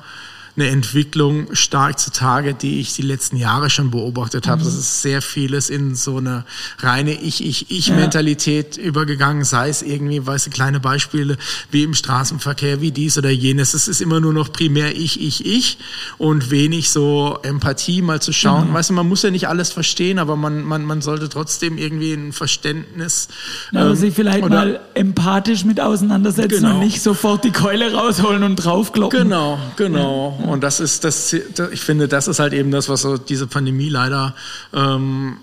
eine Entwicklung stark zutage, die ich die letzten Jahre schon beobachtet habe. Mhm. Das ist sehr vieles in so eine reine Ich-Ich-Ich-Mentalität ja. übergegangen, sei es irgendwie, weißt du, kleine Beispiele wie im Straßenverkehr, wie dies oder jenes. Es ist immer nur noch primär Ich, Ich, Ich und wenig so Empathie mal zu schauen. Mhm. Weißt du, man muss ja nicht alles verstehen, aber man, man, man sollte trotzdem irgendwie ein Verständnis. Ja, ähm, sich vielleicht oder, mal empathisch mit auseinandersetzen genau. und nicht sofort die Keule rausholen und draufkloppen. Genau, genau. Ja. Und das ist das, ich finde, das ist halt eben das, was so diese Pandemie leider ähm,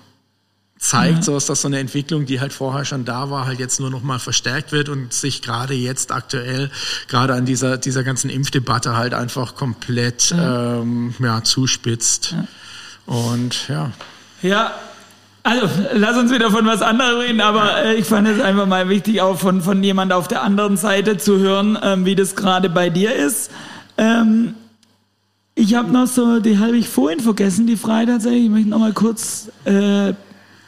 zeigt, so ist das so eine Entwicklung, die halt vorher schon da war, halt jetzt nur noch mal verstärkt wird und sich gerade jetzt aktuell, gerade an dieser, dieser ganzen Impfdebatte halt einfach komplett ja. Ähm, ja zuspitzt. Ja. Und ja. Ja, also, lass uns wieder von was anderem reden, aber äh, ich fand es einfach mal wichtig, auch von, von jemand auf der anderen Seite zu hören, ähm, wie das gerade bei dir ist. Ähm, ich habe noch so, die habe ich vorhin vergessen, die Frage tatsächlich. Ich möchte noch mal kurz äh,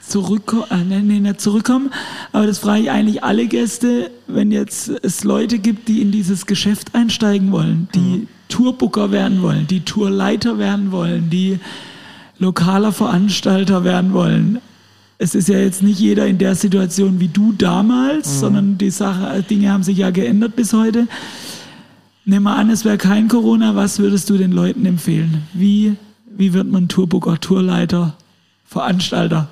zurückkommen, äh, nee, nee, nicht zurückkommen, aber das frage ich eigentlich alle Gäste, wenn jetzt es Leute gibt, die in dieses Geschäft einsteigen wollen, die mhm. Tourbooker werden wollen, die Tourleiter werden wollen, die lokaler Veranstalter werden wollen. Es ist ja jetzt nicht jeder in der Situation wie du damals, mhm. sondern die Sache, Dinge haben sich ja geändert bis heute. Nimm mal an, es wäre kein Corona, was würdest du den Leuten empfehlen? Wie, wie wird man Tourbooker, Tourleiter, Veranstalter?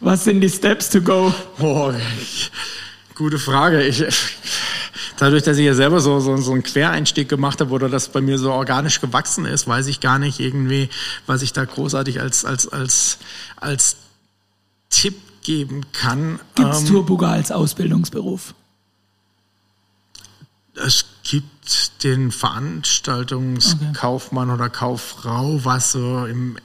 Was sind die Steps to go? Oh, gute Frage. Ich, dadurch, dass ich ja selber so, so, so einen Quereinstieg gemacht habe oder das bei mir so organisch gewachsen ist, weiß ich gar nicht irgendwie, was ich da großartig als, als, als, als Tipp geben kann. Gibt es ähm, Turbuga als Ausbildungsberuf? Es den Veranstaltungskaufmann okay. oder Kauffrau, was so im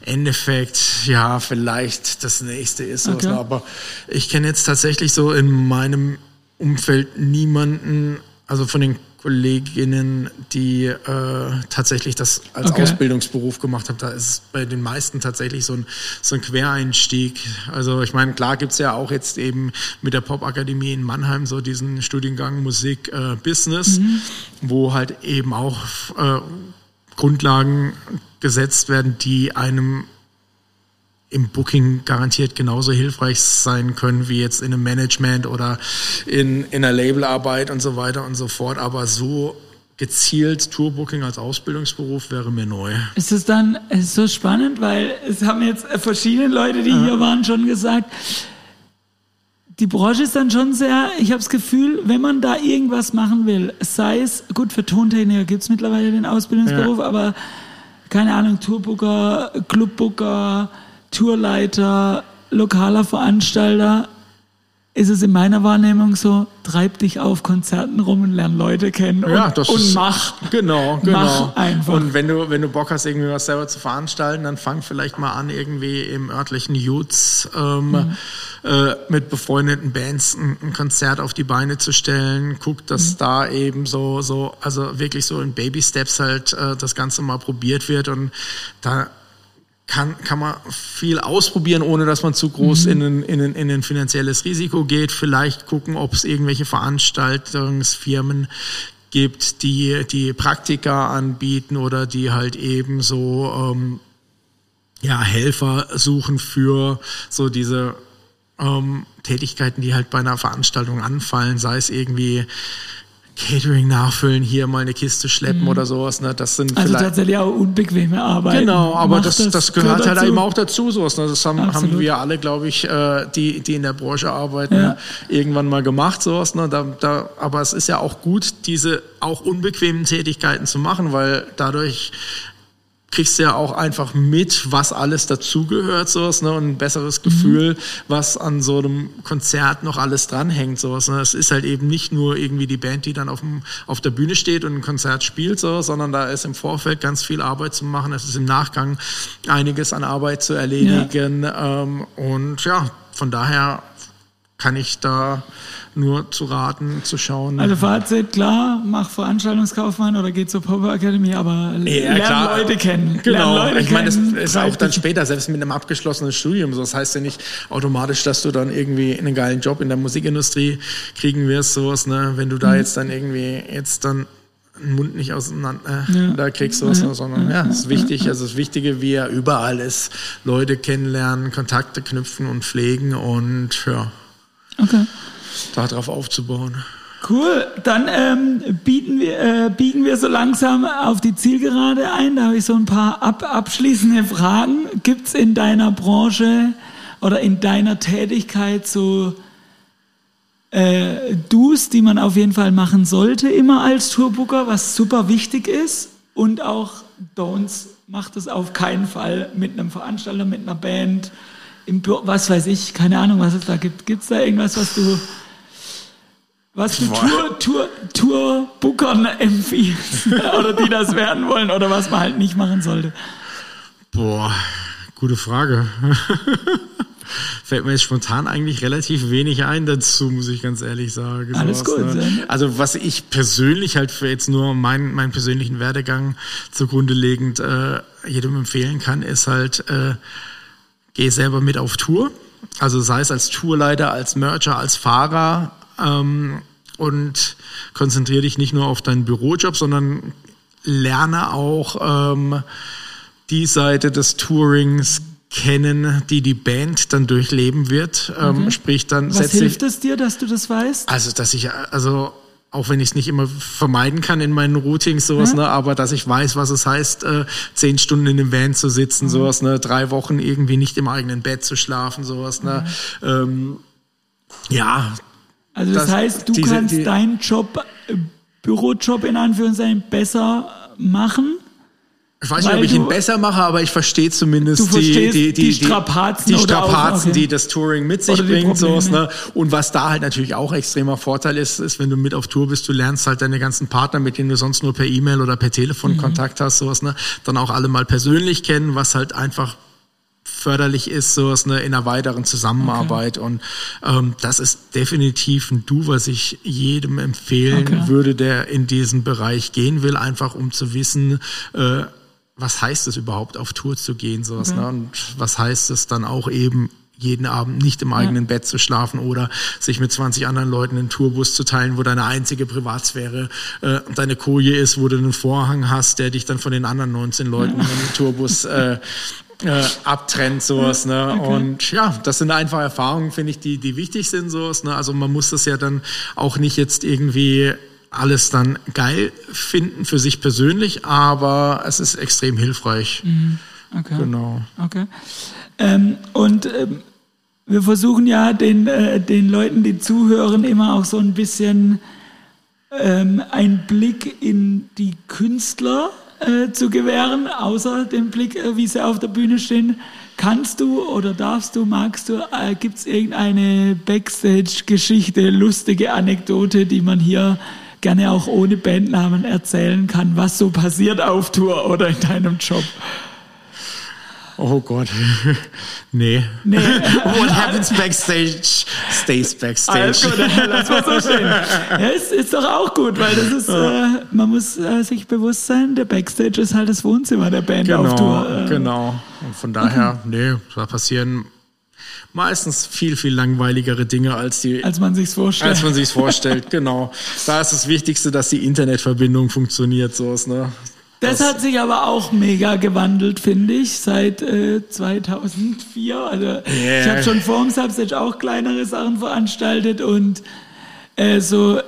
Endeffekt ja vielleicht das nächste ist. Okay. Aber ich kenne jetzt tatsächlich so in meinem Umfeld niemanden, also von den Kolleginnen, die äh, tatsächlich das als okay. Ausbildungsberuf gemacht haben. Da ist bei den meisten tatsächlich so ein, so ein Quereinstieg. Also ich meine, klar gibt's ja auch jetzt eben mit der Popakademie in Mannheim so diesen Studiengang Musik äh, Business, mhm. wo halt eben auch äh, Grundlagen gesetzt werden, die einem im Booking garantiert genauso hilfreich sein können wie jetzt in einem Management oder in, in einer Labelarbeit und so weiter und so fort. Aber so gezielt Tourbooking als Ausbildungsberuf wäre mir neu. Ist es dann ist so spannend, weil es haben jetzt verschiedene Leute, die ja. hier waren, schon gesagt, die Branche ist dann schon sehr, ich habe das Gefühl, wenn man da irgendwas machen will, sei es, gut, für Tontechniker gibt es mittlerweile den Ausbildungsberuf, ja. aber keine Ahnung, Tourbooker, Clubbooker, Tourleiter, lokaler Veranstalter, ist es in meiner Wahrnehmung so, treib dich auf Konzerten rum und lern Leute kennen und, ja, das und ist, mach. Genau, genau. Mach einfach. Und wenn du, wenn du Bock hast, irgendwie was selber zu veranstalten, dann fang vielleicht mal an, irgendwie im örtlichen Youths ähm, mhm. äh, mit befreundeten Bands ein, ein, Konzert auf die Beine zu stellen. Guck, dass mhm. da eben so, so, also wirklich so in Baby Steps halt äh, das Ganze mal probiert wird und da kann, kann man viel ausprobieren, ohne dass man zu groß mhm. in, ein, in, ein, in ein finanzielles Risiko geht. Vielleicht gucken, ob es irgendwelche Veranstaltungsfirmen gibt, die die Praktika anbieten oder die halt eben so ähm, ja, Helfer suchen für so diese ähm, Tätigkeiten, die halt bei einer Veranstaltung anfallen, sei es irgendwie Catering nachfüllen, hier mal eine Kiste schleppen mhm. oder sowas. Ne? Das sind also tatsächlich auch unbequeme Arbeit. Genau, aber das, das, das, gehört, gehört halt eben auch dazu. Sowas, ne? Das haben, haben wir alle, glaube ich, äh, die, die in der Branche arbeiten, ja. irgendwann mal gemacht. Sowas, ne? da, da, aber es ist ja auch gut, diese auch unbequemen Tätigkeiten zu machen, weil dadurch kriegst du ja auch einfach mit, was alles dazugehört, sowas, ne, und ein besseres Gefühl, mhm. was an so einem Konzert noch alles dranhängt, sowas, ne. Es ist halt eben nicht nur irgendwie die Band, die dann auf, dem, auf der Bühne steht und ein Konzert spielt, so, sondern da ist im Vorfeld ganz viel Arbeit zu machen, es ist im Nachgang einiges an Arbeit zu erledigen, ja. ähm, und ja, von daher kann ich da nur zu raten, zu schauen. Also Fazit, klar, mach Veranstaltungskaufmann oder geh zur Pop Academy, aber ja, lern klar. Leute kennen. Genau, Leute ich meine, das ist auch dann später, selbst mit einem abgeschlossenen Studium, so das heißt ja nicht automatisch, dass du dann irgendwie einen geilen Job in der Musikindustrie kriegen wirst, sowas, ne? wenn du da mhm. jetzt dann irgendwie jetzt dann einen Mund nicht auseinander äh, ja. da kriegst du was, ja. sondern ja, es ist wichtig, also das Wichtige, wie er überall ist, Leute kennenlernen, Kontakte knüpfen und pflegen und ja. Okay darauf aufzubauen. Cool, dann ähm, bieten wir, äh, biegen wir so langsam auf die Zielgerade ein. Da habe ich so ein paar ab abschließende Fragen. Gibt es in deiner Branche oder in deiner Tätigkeit so äh, Do's, die man auf jeden Fall machen sollte, immer als Tourbooker, was super wichtig ist? Und auch Don'ts, macht es auf keinen Fall mit einem Veranstalter, mit einer Band, im Büro, was weiß ich, keine Ahnung, was es da gibt. Gibt es da irgendwas, was du, was du Tour, Tour, Tour-Bookern empfiehlst? oder die das werden wollen oder was man halt nicht machen sollte? Boah, gute Frage. Fällt mir jetzt spontan eigentlich relativ wenig ein dazu, muss ich ganz ehrlich sagen. Alles sowas, gut. Ne? Also was ich persönlich halt für jetzt nur meinen, meinen persönlichen Werdegang zugrunde legend äh, jedem empfehlen kann, ist halt, äh, geh selber mit auf Tour. Also sei es als Tourleiter, als Mercher, als Fahrer ähm, und konzentriere dich nicht nur auf deinen Bürojob, sondern lerne auch ähm, die Seite des Tourings kennen, die die Band dann durchleben wird. Ähm, mhm. sprich dann Was hilft es dir, dass du das weißt? Also, dass ich, also auch wenn ich es nicht immer vermeiden kann in meinen Routings, sowas, mhm. ne, aber dass ich weiß, was es heißt, äh, zehn Stunden in dem Van zu sitzen, mhm. sowas, ne, drei Wochen irgendwie nicht im eigenen Bett zu schlafen, sowas, ne, mhm. ähm, ja. Also das, das heißt, du diese, kannst die, deinen Job, äh, Bürojob in Anführungszeichen besser machen, ich weiß nicht, ob ich ihn besser mache, aber ich verstehe zumindest die, die, die, die Strapazen, die, Strapazen okay. die das Touring mit sich bringt. Sowas, ne? Und was da halt natürlich auch extremer Vorteil ist, ist, wenn du mit auf Tour bist, du lernst halt deine ganzen Partner, mit denen du sonst nur per E-Mail oder per Telefon mhm. Kontakt hast, sowas, ne? dann auch alle mal persönlich kennen, was halt einfach förderlich ist, sowas ne, in einer weiteren Zusammenarbeit. Okay. Und ähm, das ist definitiv ein Du, was ich jedem empfehlen okay. würde, der in diesen Bereich gehen will, einfach um zu wissen, äh, was heißt es überhaupt, auf Tour zu gehen, sowas, okay. ne? Und was heißt es dann auch eben, jeden Abend nicht im eigenen ja. Bett zu schlafen oder sich mit 20 anderen Leuten einen Tourbus zu teilen, wo deine einzige Privatsphäre äh, deine Koje ist, wo du einen Vorhang hast, der dich dann von den anderen 19 Leuten ja. im Tourbus äh, äh, abtrennt, sowas, ne? Okay. Und ja, das sind einfach Erfahrungen, finde ich, die, die wichtig sind, sowas, ne? Also man muss das ja dann auch nicht jetzt irgendwie alles dann geil finden für sich persönlich, aber es ist extrem hilfreich. Mhm. Okay. Genau. Okay. Ähm, und ähm, wir versuchen ja den, äh, den Leuten, die zuhören, immer auch so ein bisschen ähm, einen Blick in die Künstler äh, zu gewähren, außer dem Blick, äh, wie sie auf der Bühne stehen. Kannst du oder darfst du, magst du, äh, gibt es irgendeine Backstage-Geschichte, lustige Anekdote, die man hier gerne auch ohne Bandnamen erzählen kann, was so passiert auf Tour oder in deinem Job. Oh Gott. nee. nee. What happens backstage stays backstage. Alles gut, lass mal so stehen. Ja, ist, ist doch auch gut, weil das ist, äh, man muss äh, sich bewusst sein, der Backstage ist halt das Wohnzimmer der Band genau, auf Tour. Äh. Genau. Und von daher, okay. nee, da passieren meistens viel, viel langweiligere Dinge als die. Als man sich's vorstellt. Als man sich's vorstellt, genau. Da ist das Wichtigste, dass die Internetverbindung funktioniert, so ist, ne? Das, das, hat sich aber auch mega gewandelt, finde ich, seit äh, 2004. Also yeah. ich habe schon vor dem Substage auch kleinere Sachen veranstaltet und äh, so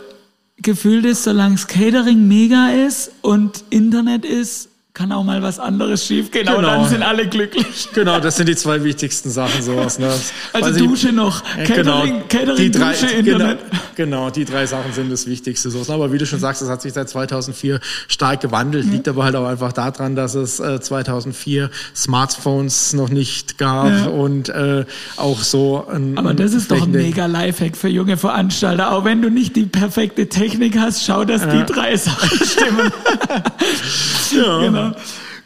gefühlt ist, solange das Catering mega ist und Internet ist, kann auch mal was anderes schiefgehen, genau. aber dann sind alle glücklich. Genau, das sind die zwei wichtigsten Sachen sowas. Ne? Also Weil Dusche noch, Catering, genau, Catering die drei, Dusche, Internet. Genau, genau, die drei Sachen sind das Wichtigste. Sowas. Aber wie du schon sagst, das hat sich seit 2004 stark gewandelt. Ja. Liegt aber halt auch einfach daran, dass es äh, 2004 Smartphones noch nicht gab ja. und äh, auch so ein Aber das ist doch ein mega Lifehack für junge Veranstalter. Auch wenn du nicht die perfekte Technik hast, schau, dass ja. die drei Sachen stimmen. ja. Genau.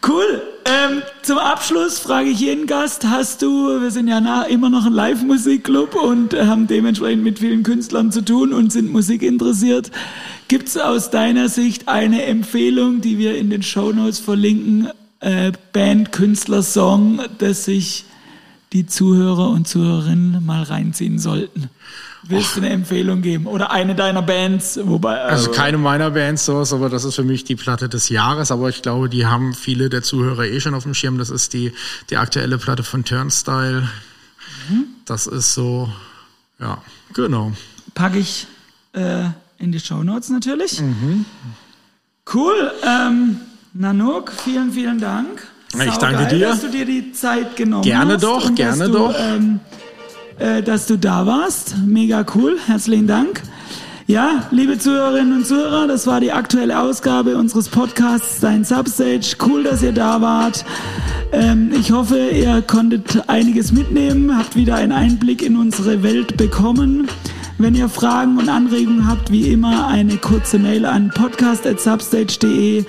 Cool. Ähm, zum Abschluss frage ich jeden Gast, hast du, wir sind ja nah, immer noch ein Live-Musikclub und äh, haben dementsprechend mit vielen Künstlern zu tun und sind Musik interessiert. Gibt es aus deiner Sicht eine Empfehlung, die wir in den Show Notes verlinken, äh, Band, Künstler, Song, das sich die Zuhörer und Zuhörerinnen mal reinziehen sollten? Willst du eine Empfehlung geben? Oder eine deiner Bands? Wobei, also, also keine meiner Bands, sowas, aber das ist für mich die Platte des Jahres. Aber ich glaube, die haben viele der Zuhörer eh schon auf dem Schirm. Das ist die, die aktuelle Platte von Turnstyle. Mhm. Das ist so, ja, genau. Packe ich äh, in die Show Notes natürlich. Mhm. Cool. Ähm, Nanook, vielen, vielen Dank. Ich danke dir. Dass du dir die Zeit genommen gerne hast. Doch, gerne doch, gerne ähm, doch äh, dass du da warst. Mega cool. Herzlichen Dank. Ja, liebe Zuhörerinnen und Zuhörer, das war die aktuelle Ausgabe unseres Podcasts Dein Substage. Cool, dass ihr da wart. Ähm, ich hoffe, ihr konntet einiges mitnehmen, habt wieder einen Einblick in unsere Welt bekommen. Wenn ihr Fragen und Anregungen habt, wie immer eine kurze Mail an podcast.substage.de.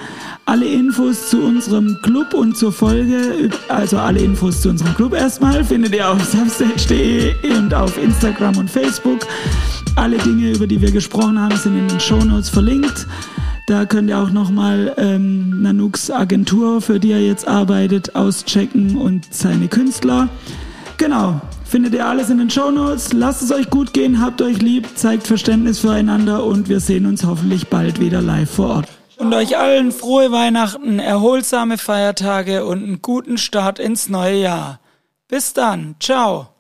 Alle Infos zu unserem Club und zur Folge, also alle Infos zu unserem Club erstmal, findet ihr auf substage.de und auf Instagram und Facebook. Alle Dinge, über die wir gesprochen haben, sind in den Shownotes verlinkt. Da könnt ihr auch nochmal ähm, Nanooks Agentur, für die er jetzt arbeitet, auschecken und seine Künstler. Genau, findet ihr alles in den Show Notes. Lasst es euch gut gehen, habt euch lieb, zeigt Verständnis füreinander und wir sehen uns hoffentlich bald wieder live vor Ort. Und euch allen frohe Weihnachten, erholsame Feiertage und einen guten Start ins neue Jahr. Bis dann, ciao.